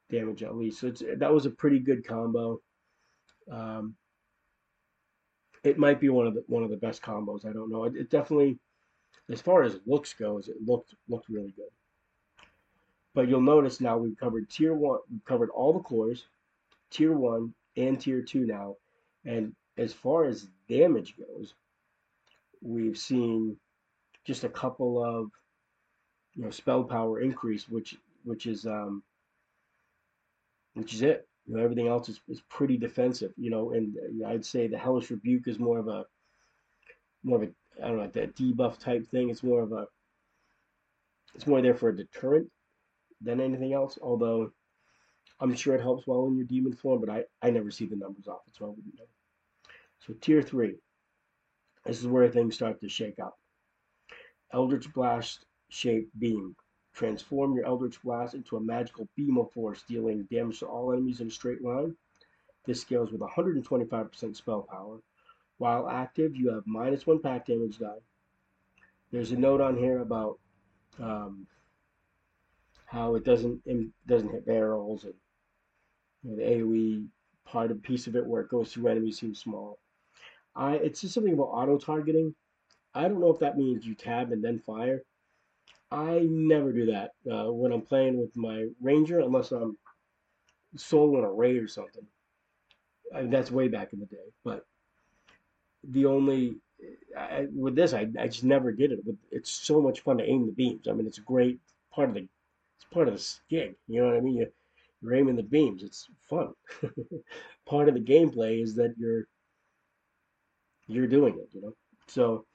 damage at least. So that was a pretty good combo. Um, it might be one of the one of the best combos. I don't know. It, it, definitely, as far as looks goes, it looked looked really good. But you'll notice now we've covered tier one. We've covered all the cores, tier one and tier two now, and as far as damage goes, we've seen just a couple of you know spell power increase, which which is um, which is it. You know, everything else is, is pretty defensive. You know, and uh, I'd say the hellish rebuke is more of a more of a I don't know that debuff type thing. It's more of a it's more there for a deterrent than anything else. Although I'm sure it helps well in your demon form, but I I never see the numbers off it, so I wouldn't know. So tier three, this is where things start to shake up. Eldritch Blast shaped beam. Transform your Eldritch Blast into a magical beam of force, dealing damage to all enemies in a straight line. This scales with 125% spell power. While active, you have minus one pact damage die. There's a note on here about um, how it doesn't it doesn't hit barrels and you know, the AOE part of piece of it where it goes through enemies seems small. I it's just something about auto targeting. I don't know if that means you tab and then fire. I never do that uh, when I'm playing with my ranger, unless I'm soloing a raid or something. I mean, that's way back in the day. But the only I, with this, I, I just never did it. But it's so much fun to aim the beams. I mean, it's a great part of the it's part of the gig. You know what I mean? You, you're aiming the beams. It's fun. (laughs) part of the gameplay is that you're you're doing it. You know, so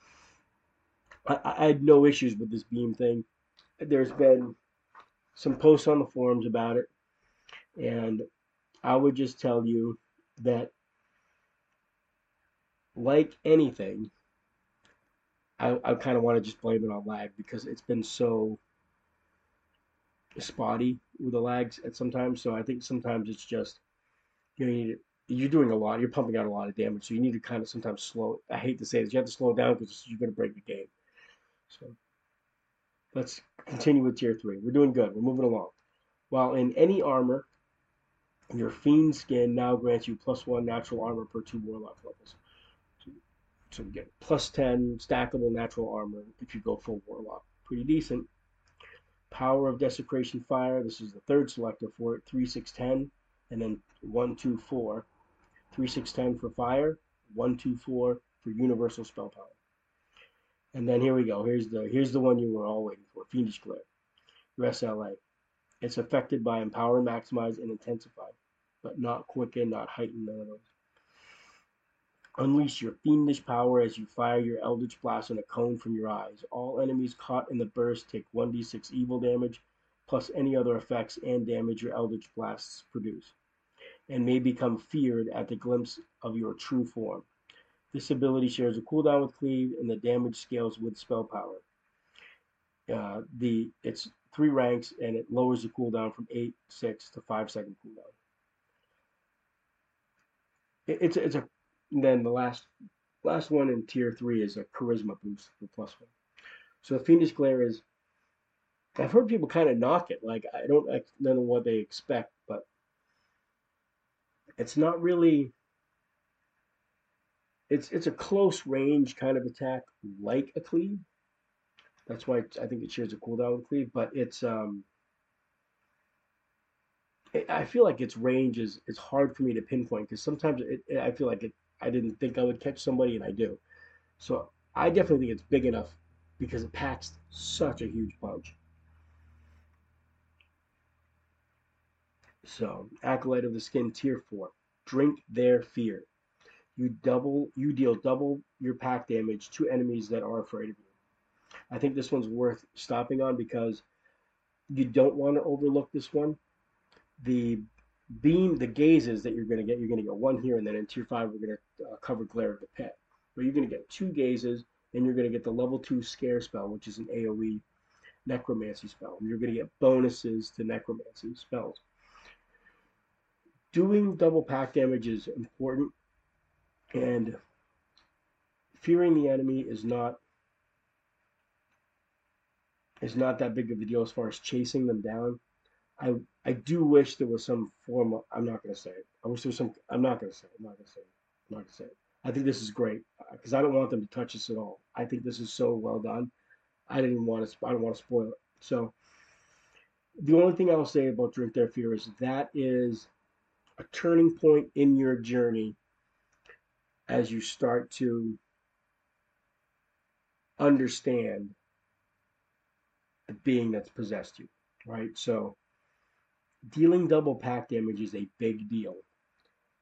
I, I had no issues with this beam thing. There's been some posts on the forums about it, and I would just tell you that, like anything, I, I kind of want to just blame it on lag because it's been so spotty with the lags at sometimes. So I think sometimes it's just you know you need you're doing a lot. You're pumping out a lot of damage, so you need to kind of sometimes slow. I hate to say this, you have to slow down because you're going to break the game. So let's continue with tier three. We're doing good. We're moving along. While in any armor, your fiend skin now grants you plus one natural armor per two warlock levels. So you get plus 10 stackable natural armor if you go full warlock. Pretty decent. Power of Desecration Fire. This is the third selector for it. 3, 6, 10. And then 1, 2, 4. 3, 6, 10 for fire. 1, 2, 4 for universal spell power. And then here we go. Here's the here's the one you were all waiting for. Fiendish Glare. Your SLA. It's affected by empower, maximize, and intensify, but not quicken, not heighten, none of those. Unleash your fiendish power as you fire your Eldritch Blast in a cone from your eyes. All enemies caught in the burst take 1d6 evil damage, plus any other effects and damage your Eldritch Blasts produce, and may become feared at the glimpse of your true form. This ability shares a cooldown with Cleave, and the damage scales with spell power. Uh, the it's three ranks, and it lowers the cooldown from eight six to five second cooldown. it, it's it's a then the last last one in tier three is a charisma boost for plus one. So the Fiendish Glare is I've heard people kind of knock it. Like I don't I don't know what they expect, but it's not really it's it's a close range kind of attack like a cleave. That's why I think it shares a cooldown with cleave, but it's um I feel like its range is is hard for me to pinpoint because sometimes it, I feel like it I didn't think I would catch somebody and I do. So I definitely think it's big enough because it packs such a huge punch. So, Acolyte of the Skin Tier 4. Drink their fear. You double you deal double your pact damage to enemies that are afraid of you. I think this one's worth stopping on because you don't want to overlook this one. The beam, the gazes that you're going to get, you're going to get one here, and then in tier five, we're going to uh, cover Glare of the Pit. But you're going to get two gazes, and you're going to get the level two scare spell, which is an AoE necromancy spell. And you're going to get bonuses to necromancy spells. Doing double pact damage is important, and fearing the enemy is not is not that big of a deal as far as chasing them down. I I do wish there was some form of I'm not gonna say it. I wish there was some I'm not gonna say it. I'm not gonna say it. I'm not gonna say it. I think this is great because uh, I don't want them to touch this at all. I think this is so well done. I didn't want to. I don't want to spoil it. So the only thing I'll say about Drink Their Fear is that is a turning point in your journey as you start to understand the being that's possessed you, right? So dealing double pact damage is a big deal.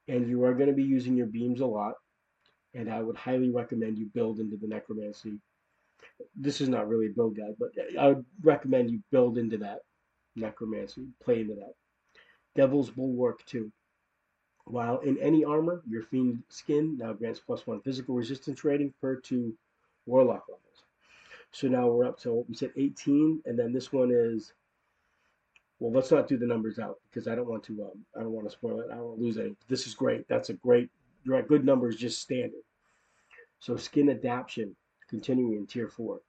And you are going to be using your beams a lot. And I would highly recommend you build into the necromancy. This is not really a build guide, but I would recommend you build into that necromancy, play into that. Devil's Bulwark 2. While in any armor, your fiend skin now grants plus one physical resistance rating per two warlock levels. So now we're up to we said 18, and then this one is well, let's not do the numbers out because I don't want to. Um, I don't want to spoil it. I don't want to lose any. This is great. That's a great. At good numbers, just standard. So skin adaptation, continuing in tier four.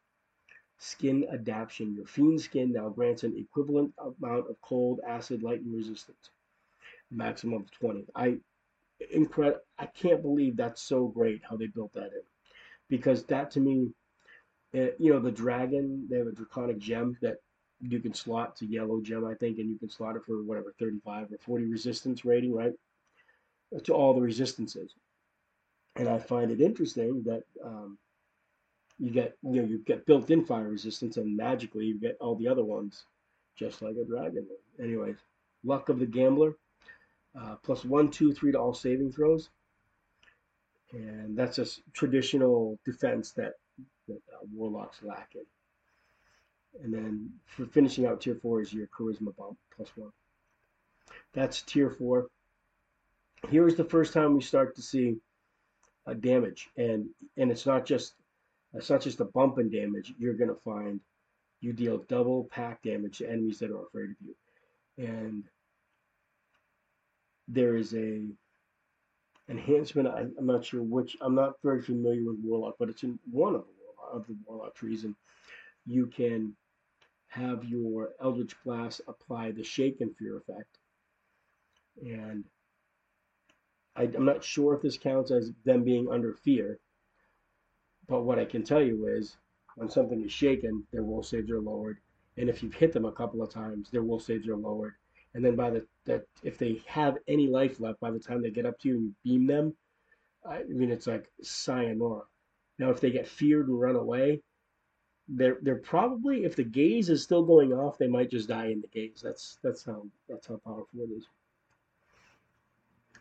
Skin adaptation. Your fiend skin now grants an equivalent amount of cold, acid, lightning resistance. Maximum of 20. I incredible. I can't believe that's so great how they built that in, because that to me, uh, you know, the dragon. They have a draconic gem that you can slot to yellow gem, I think, and you can slot it for whatever 35 or 40 resistance rating, right? To all the resistances. And I find it interesting that um, you get you know you get built-in fire resistance, and magically you get all the other ones, just like a dragon. Anyways, luck of the gambler, uh, plus one, two, three to all saving throws, and that's a traditional defense that, that uh, warlocks lack in. And then for finishing out tier four is your charisma bump plus one. That's tier four. Here is the first time we start to see damage, and and it's not just it's not just a bump in damage. You're gonna find you deal double pact damage to enemies that are afraid of you, and there is a enhancement. I, am not sure which. I'm not very familiar with Warlock, but it's in one of the, of the Warlock trees, and you can have your Eldritch Blast apply the Shaken Fear effect. And I, am not sure if this counts as them being under fear, but what I can tell you is when something is shaken, their will saves are lowered. And if you've hit them a couple of times, their will saves are lowered. And then by the that if they have any life left by the time they get up to you and you beam them, I mean it's like sayonara. Now if they get feared and run away, they're they're probably if the gaze is still going off, they might just die in the gaze. That's that's how that's how powerful it is.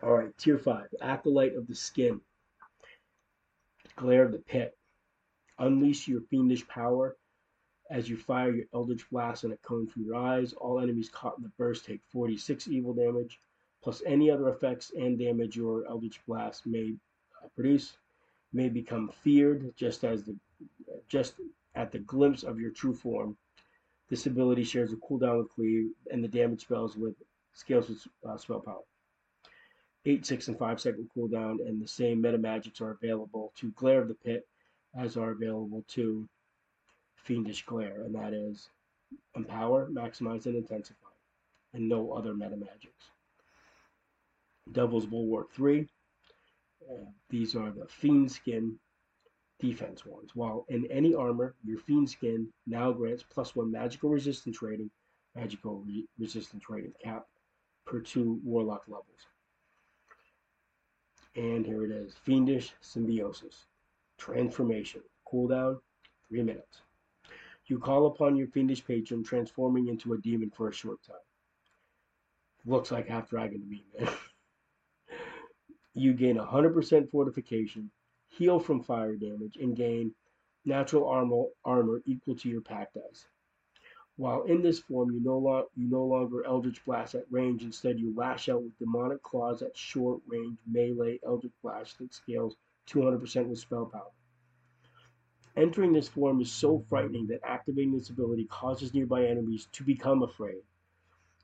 All right, tier five, acolyte of the skin, glare of the pit. Unleash your fiendish power as you fire your eldritch blast in a cone from your eyes. All enemies caught in the burst take 46 evil damage, plus any other effects and damage your eldritch blast may uh, produce. May become feared, just as the just at the glimpse of your true form. This ability shares a cooldown with Cleave and the damage spells with scales with uh, spell power. 8, 6, and 5 second cooldown, and the same meta magics are available to Glare of the Pit as are available to Fiendish Glare, and that is Empower, Maximize, and Intensify, and no other meta magics. Devil's Bulwark 3. Uh, these are the Fiend Skin defense ones. While in any armor, your Fiend Skin now grants plus one magical resistance rating, magical re resistance rating cap per two Warlock levels. And here it is Fiendish Symbiosis. Transformation. Cooldown 3 minutes. You call upon your fiendish patron, transforming into a demon for a short time. Looks like half dragon to me, man. (laughs) you gain 100% fortification, heal from fire damage, and gain natural armor, armor equal to your pact dice. While in this form, you no, lo- you no longer Eldritch Blast at range. Instead, you lash out with Demonic Claws at short range melee Eldritch Blast that scales 200% with spell power. Entering this form is so frightening that activating this ability causes nearby enemies to become afraid.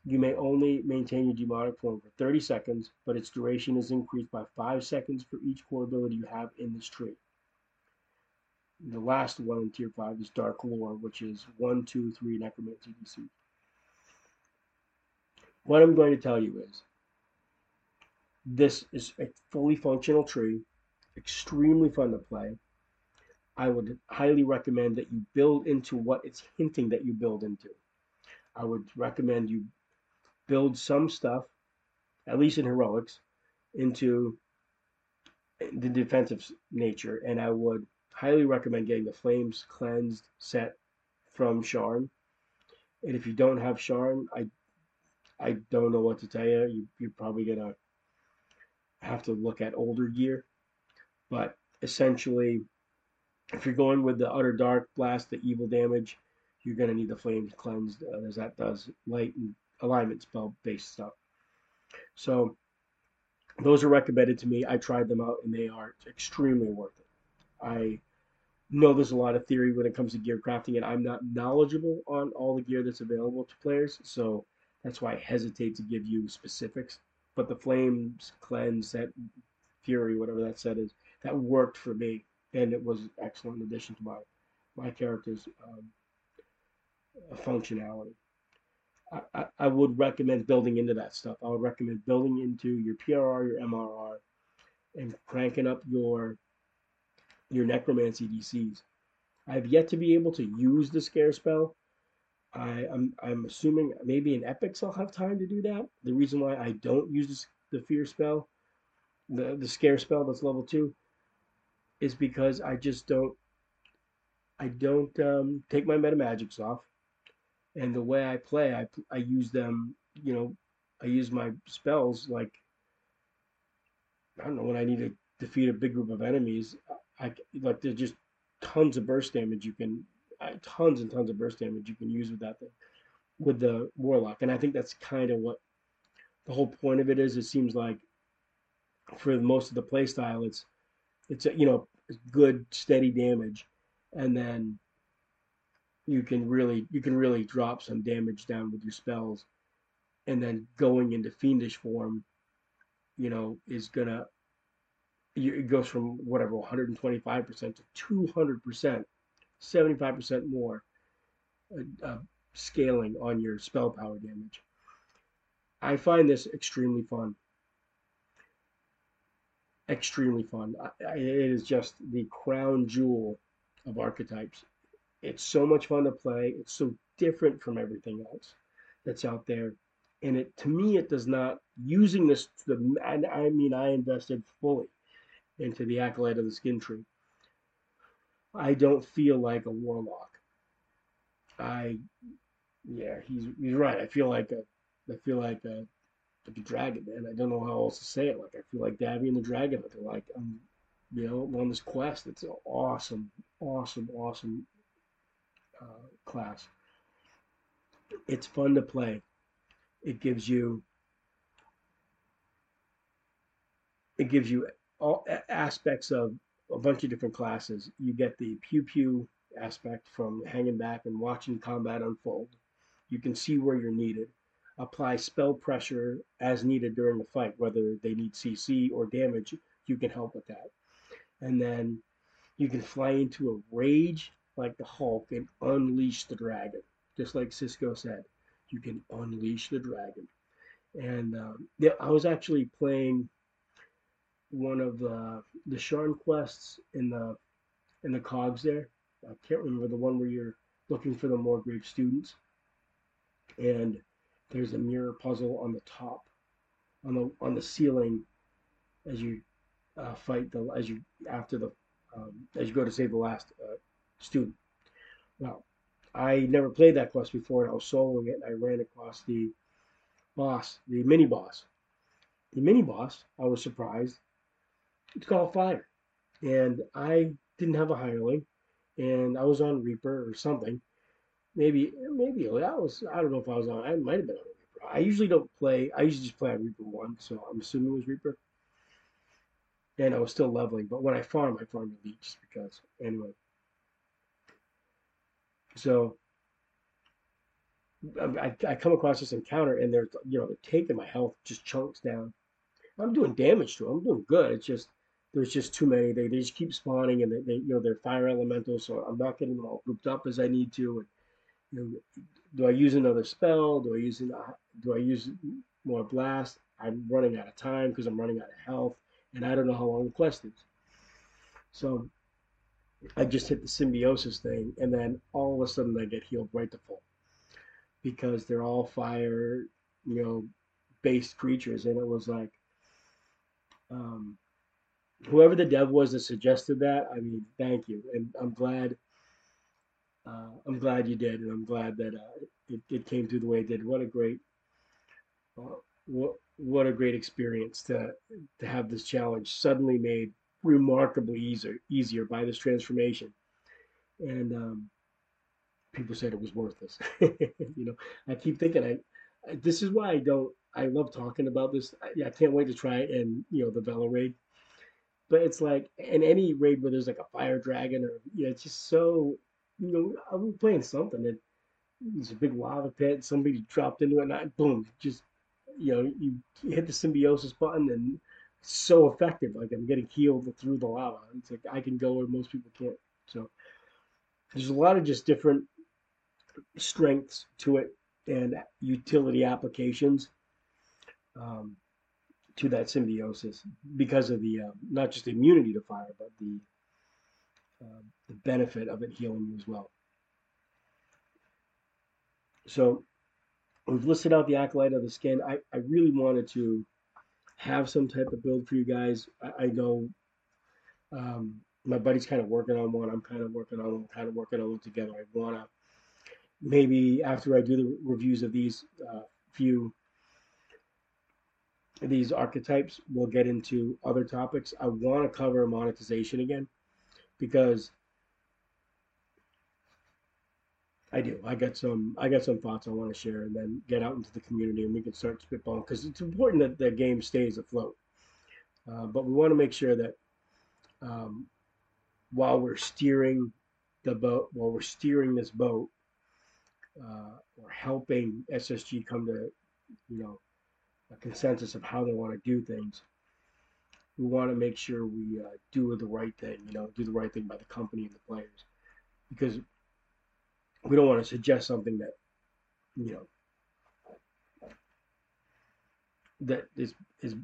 You may only maintain your demonic form for 30 seconds, but its duration is increased by 5 seconds for each core ability you have in this tree. The last one in tier 5 is Dark Lore, which is 1, 2, 3 Necromancy DC. What I'm going to tell you is this is a fully functional tree, extremely fun to play. I would highly recommend that you build into what it's hinting that you build into. I would recommend you build some stuff, at least in heroics, into the defensive nature, and I would highly recommend getting the Flames Cleansed set from Sharn. And if you don't have Sharn, I I don't know what to tell you. you you're probably gonna have to look at older gear, but essentially, if you're going with the Utter Dark Blast, the evil damage, you're gonna need the Flames Cleansed, uh, as that does light and alignment spell based stuff. So those are recommended to me. I tried them out and they are extremely worth it. I know there's a lot of theory when it comes to gear crafting, and I'm not knowledgeable on all the gear that's available to players, so that's why I hesitate to give you specifics. But the Flames Cleanse, that Fury, whatever that set is, that worked for me, and it was excellent addition to my my character's um, functionality. I, I would recommend building into that stuff. I would recommend building into your PRR, your MRR, and cranking up your your necromancy DCs. I have yet to be able to use the scare spell. I, I'm, I'm assuming maybe in epics I'll have time to do that. The reason why I don't use the fear spell, the the scare spell that's level two, is because I just don't I don't um, take my meta magics off, and the way I play, I I use them. You know, I use my spells like I don't know when I need to defeat a big group of enemies. I like there's just tons of burst damage you can, tons and tons of burst damage you can use with that thing, with the warlock, and I think that's kind of what the whole point of it is. It seems like for most of the playstyle, it's it's a, you know good steady damage, and then you can really you can really drop some damage down with your spells, and then going into fiendish form, you know, is gonna it goes from whatever 125% to 200%, 75% more uh, scaling on your spell power damage. I find this extremely fun. Extremely fun. I, it is just the crown jewel of archetypes. It's so much fun to play. It's so different from everything else that's out there. And it to me, it does not using this. The I mean, I invested fully into the acolyte of the skin tree. I don't feel like a warlock. I, yeah, he's he's right. I feel like a, I feel like a, like a dragon, man. I don't know how else to say it. Like I feel like Davion the Dragon. They're like I'm, you know, on this quest. It's an awesome, awesome, awesome uh, class. It's fun to play. It gives you it gives you all aspects of a bunch of different classes. You get the pew pew aspect from hanging back and watching combat unfold. You can see where you're needed. Apply spell pressure as needed during the fight, whether they need CC or damage, you can help with that. And then you can fly into a rage like the Hulk and unleash the dragon, just like Cisco said. You can unleash the dragon. And um, yeah, I was actually playing one of the the Sharn quests in the in the cogs there. I can't remember the one where you're looking for the Morgrave students. And there's a mirror puzzle on the top, on the on the ceiling, as you uh, fight the as you after the um, as you go to save the last uh, student. Well, I never played that quest before, and I was soloing it, and I ran across the boss, the mini boss. The mini boss, I was surprised. It's called Fire, and I didn't have a hireling, and I was on Reaper or something. Maybe, maybe I was. I don't know if I was on. I might have been on Reaper. I usually don't play. I usually just play on Reaper one, so I'm assuming it was Reaper. And I was still leveling, but when I farm, I farm elite just because. Anyway, so I, I come across this encounter, and they're you know they're taking my health just chunks down. I'm doing damage to them. I'm doing good. It's just there's just too many. They, they just keep spawning, and they, they you know they're fire elementals, so I'm not getting them all grouped up as I need to. And, know, do I use another spell? Do I use do I use more blast? I'm running out of time because I'm running out of health, and I don't know how long the quest is. So I just hit the symbiosis thing, and then all of a sudden I get healed right to full because they're all fire, you know, based creatures, and it was like, um, whoever the dev was that suggested that, I mean, thank you, and I'm glad. Uh, I'm glad you did, and I'm glad that uh, it, it came through the way it did. What a great, uh, what what a great experience to to have this challenge suddenly made remarkably easier easier by this transformation, and um, people said it was worthless. (laughs) you know, I keep thinking I, I, this is why I don't I love talking about this. I, I can't wait to try it and you know the Vela raid but it's like in any raid where there's like a fire dragon or you know, it's just so you know, I was playing something and there's a big lava pit, somebody dropped into it and I boom, just you know, you hit the symbiosis button and so effective. Like I'm getting healed through the lava. It's like I can go where most people can't. So there's a lot of just different strengths to it and utility applications. Um, to that symbiosis because of the uh, not just the immunity to fire, but the uh, the benefit of it healing you as well. So we've listed out the acolyte of the skin. I, I really wanted to have some type of build for you guys. I, I know um, my buddy's kind of working on one. I'm kind of working on one. Kind of working on one together. I want to maybe after I do the reviews of these uh, few these archetypes. We'll get into other topics. I want to cover monetization again because I do. I got some. I got some thoughts I want to share, and then get out into the community, and we can start spitballing because it's important that the game stays afloat. Uh, but we want to make sure that um, while we're steering the boat, while we're steering this boat, uh, or helping SSG come to, you know, a consensus of how they want to do things. We want to make sure we uh, do the right thing, you know, do the right thing by the company and the players, because we don't want to suggest something that, you know, that is is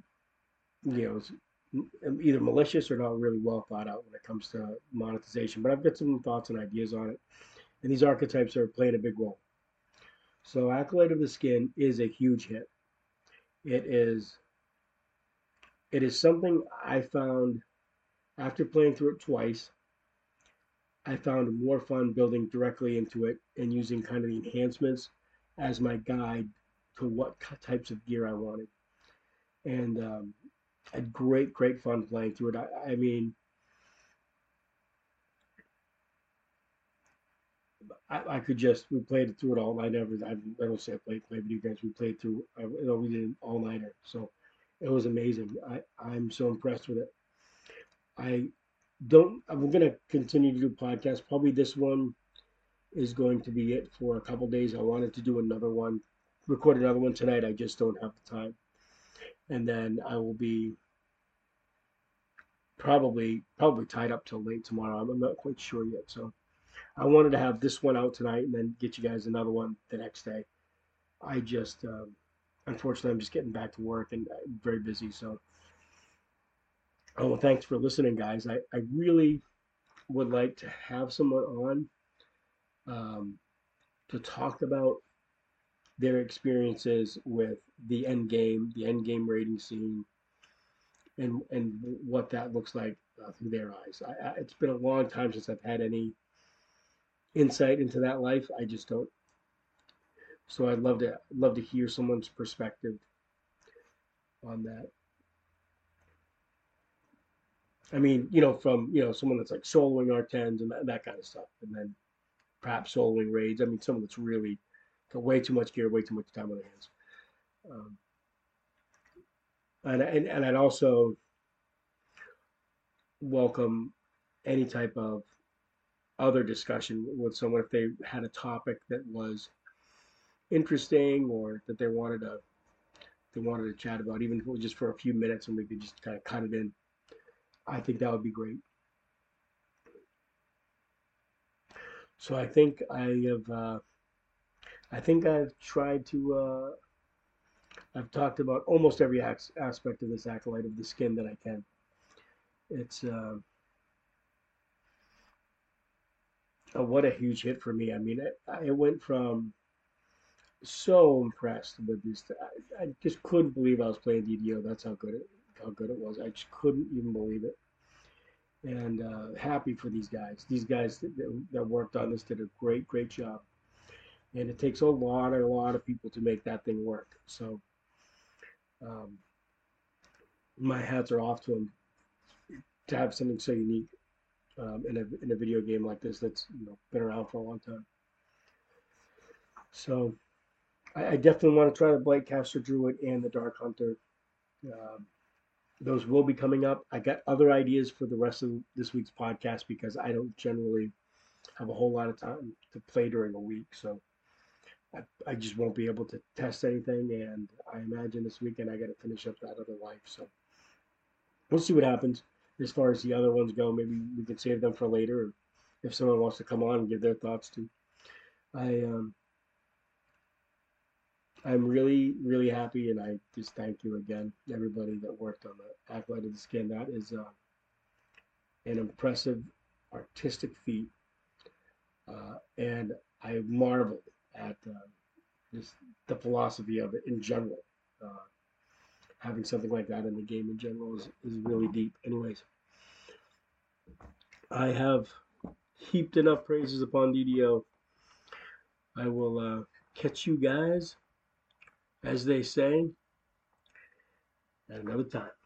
you know is either malicious or not really well thought out when it comes to monetization. But I've got some thoughts and ideas on it, and these archetypes are playing a big role. So Acolyte of the Skin is a huge hit. It is it is something I found after playing through it twice. I found more fun building directly into it and using kind of the enhancements as my guide to what types of gear I wanted. And um, I had great, great fun playing through it. I, I mean, I, I could just we played through it all night. Never I, I don't say I played play video games. We played through. I, you know, we did an all nighter. So it was amazing. I I'm so impressed with it. I don't. I'm gonna continue to do podcasts. Probably this one is going to be it for a couple days. I wanted to do another one record another one tonight. I just don't have the time. And then I will be probably probably tied up till late tomorrow. I'm not quite sure yet. So I wanted to have this one out tonight and then get you guys another one the next day. I just um, unfortunately I'm just getting back to work and I'm very busy. So oh well, thanks for listening, guys. I I really would like to have someone on um, to talk about their experiences with the end game, the end game rating scene, and and what that looks like uh, through their eyes. I, I, it's been a long time since I've had any insight into that life. I just don't. So I'd love to love to hear someone's perspective on that. I mean, you know, from you know someone that's like soloing R10s and that, that kind of stuff, and then perhaps soloing raids. I mean, someone that's really got way too much gear, way too much time on their hands. Um, and, and and I'd also welcome any type of other discussion with someone if they had a topic that was interesting or that they wanted to they wanted to chat about, even if it was just for a few minutes and we could just kind of cut it in. I think that would be great. So I think I have, uh, I think I've tried to, uh, I've talked about almost every aspect of this acolyte of the skin that I can. It's, uh, oh, what a huge hit for me. I mean, it, it went from so impressed with this. I, I just couldn't believe I was playing DDO. That's how good it, how good it was. I just couldn't even believe it and uh, happy for these guys. These guys that, that, worked on this did a great, great job. And it takes a lot, a lot of people to make that thing work. So um, my hats are off to them to have something so unique um, in a in a video game like this that's you know been around for a long time. So I, I definitely want to try the Blightcaster Druid and the Dark Hunter. Um, those will be coming up. I got other ideas for the rest of this week's podcast because I don't generally have a whole lot of time to play during a week. So I, I just won't be able to test anything. And I imagine this weekend I got to finish up that other life. So we'll see what happens as far as the other ones go. Maybe we can save them for later. if someone wants to come on and give their thoughts too. I um, I'm really, really happy, and I just thank you again, everybody that worked on the Acolyte of the Skin. That is uh, an impressive artistic feat, uh, and I marvel at uh, just the philosophy of it in general. Uh, having something like that in the game in general is, is really deep. Anyways, I have heaped enough praises upon DDO. I will uh, catch you guys as they say, at another time.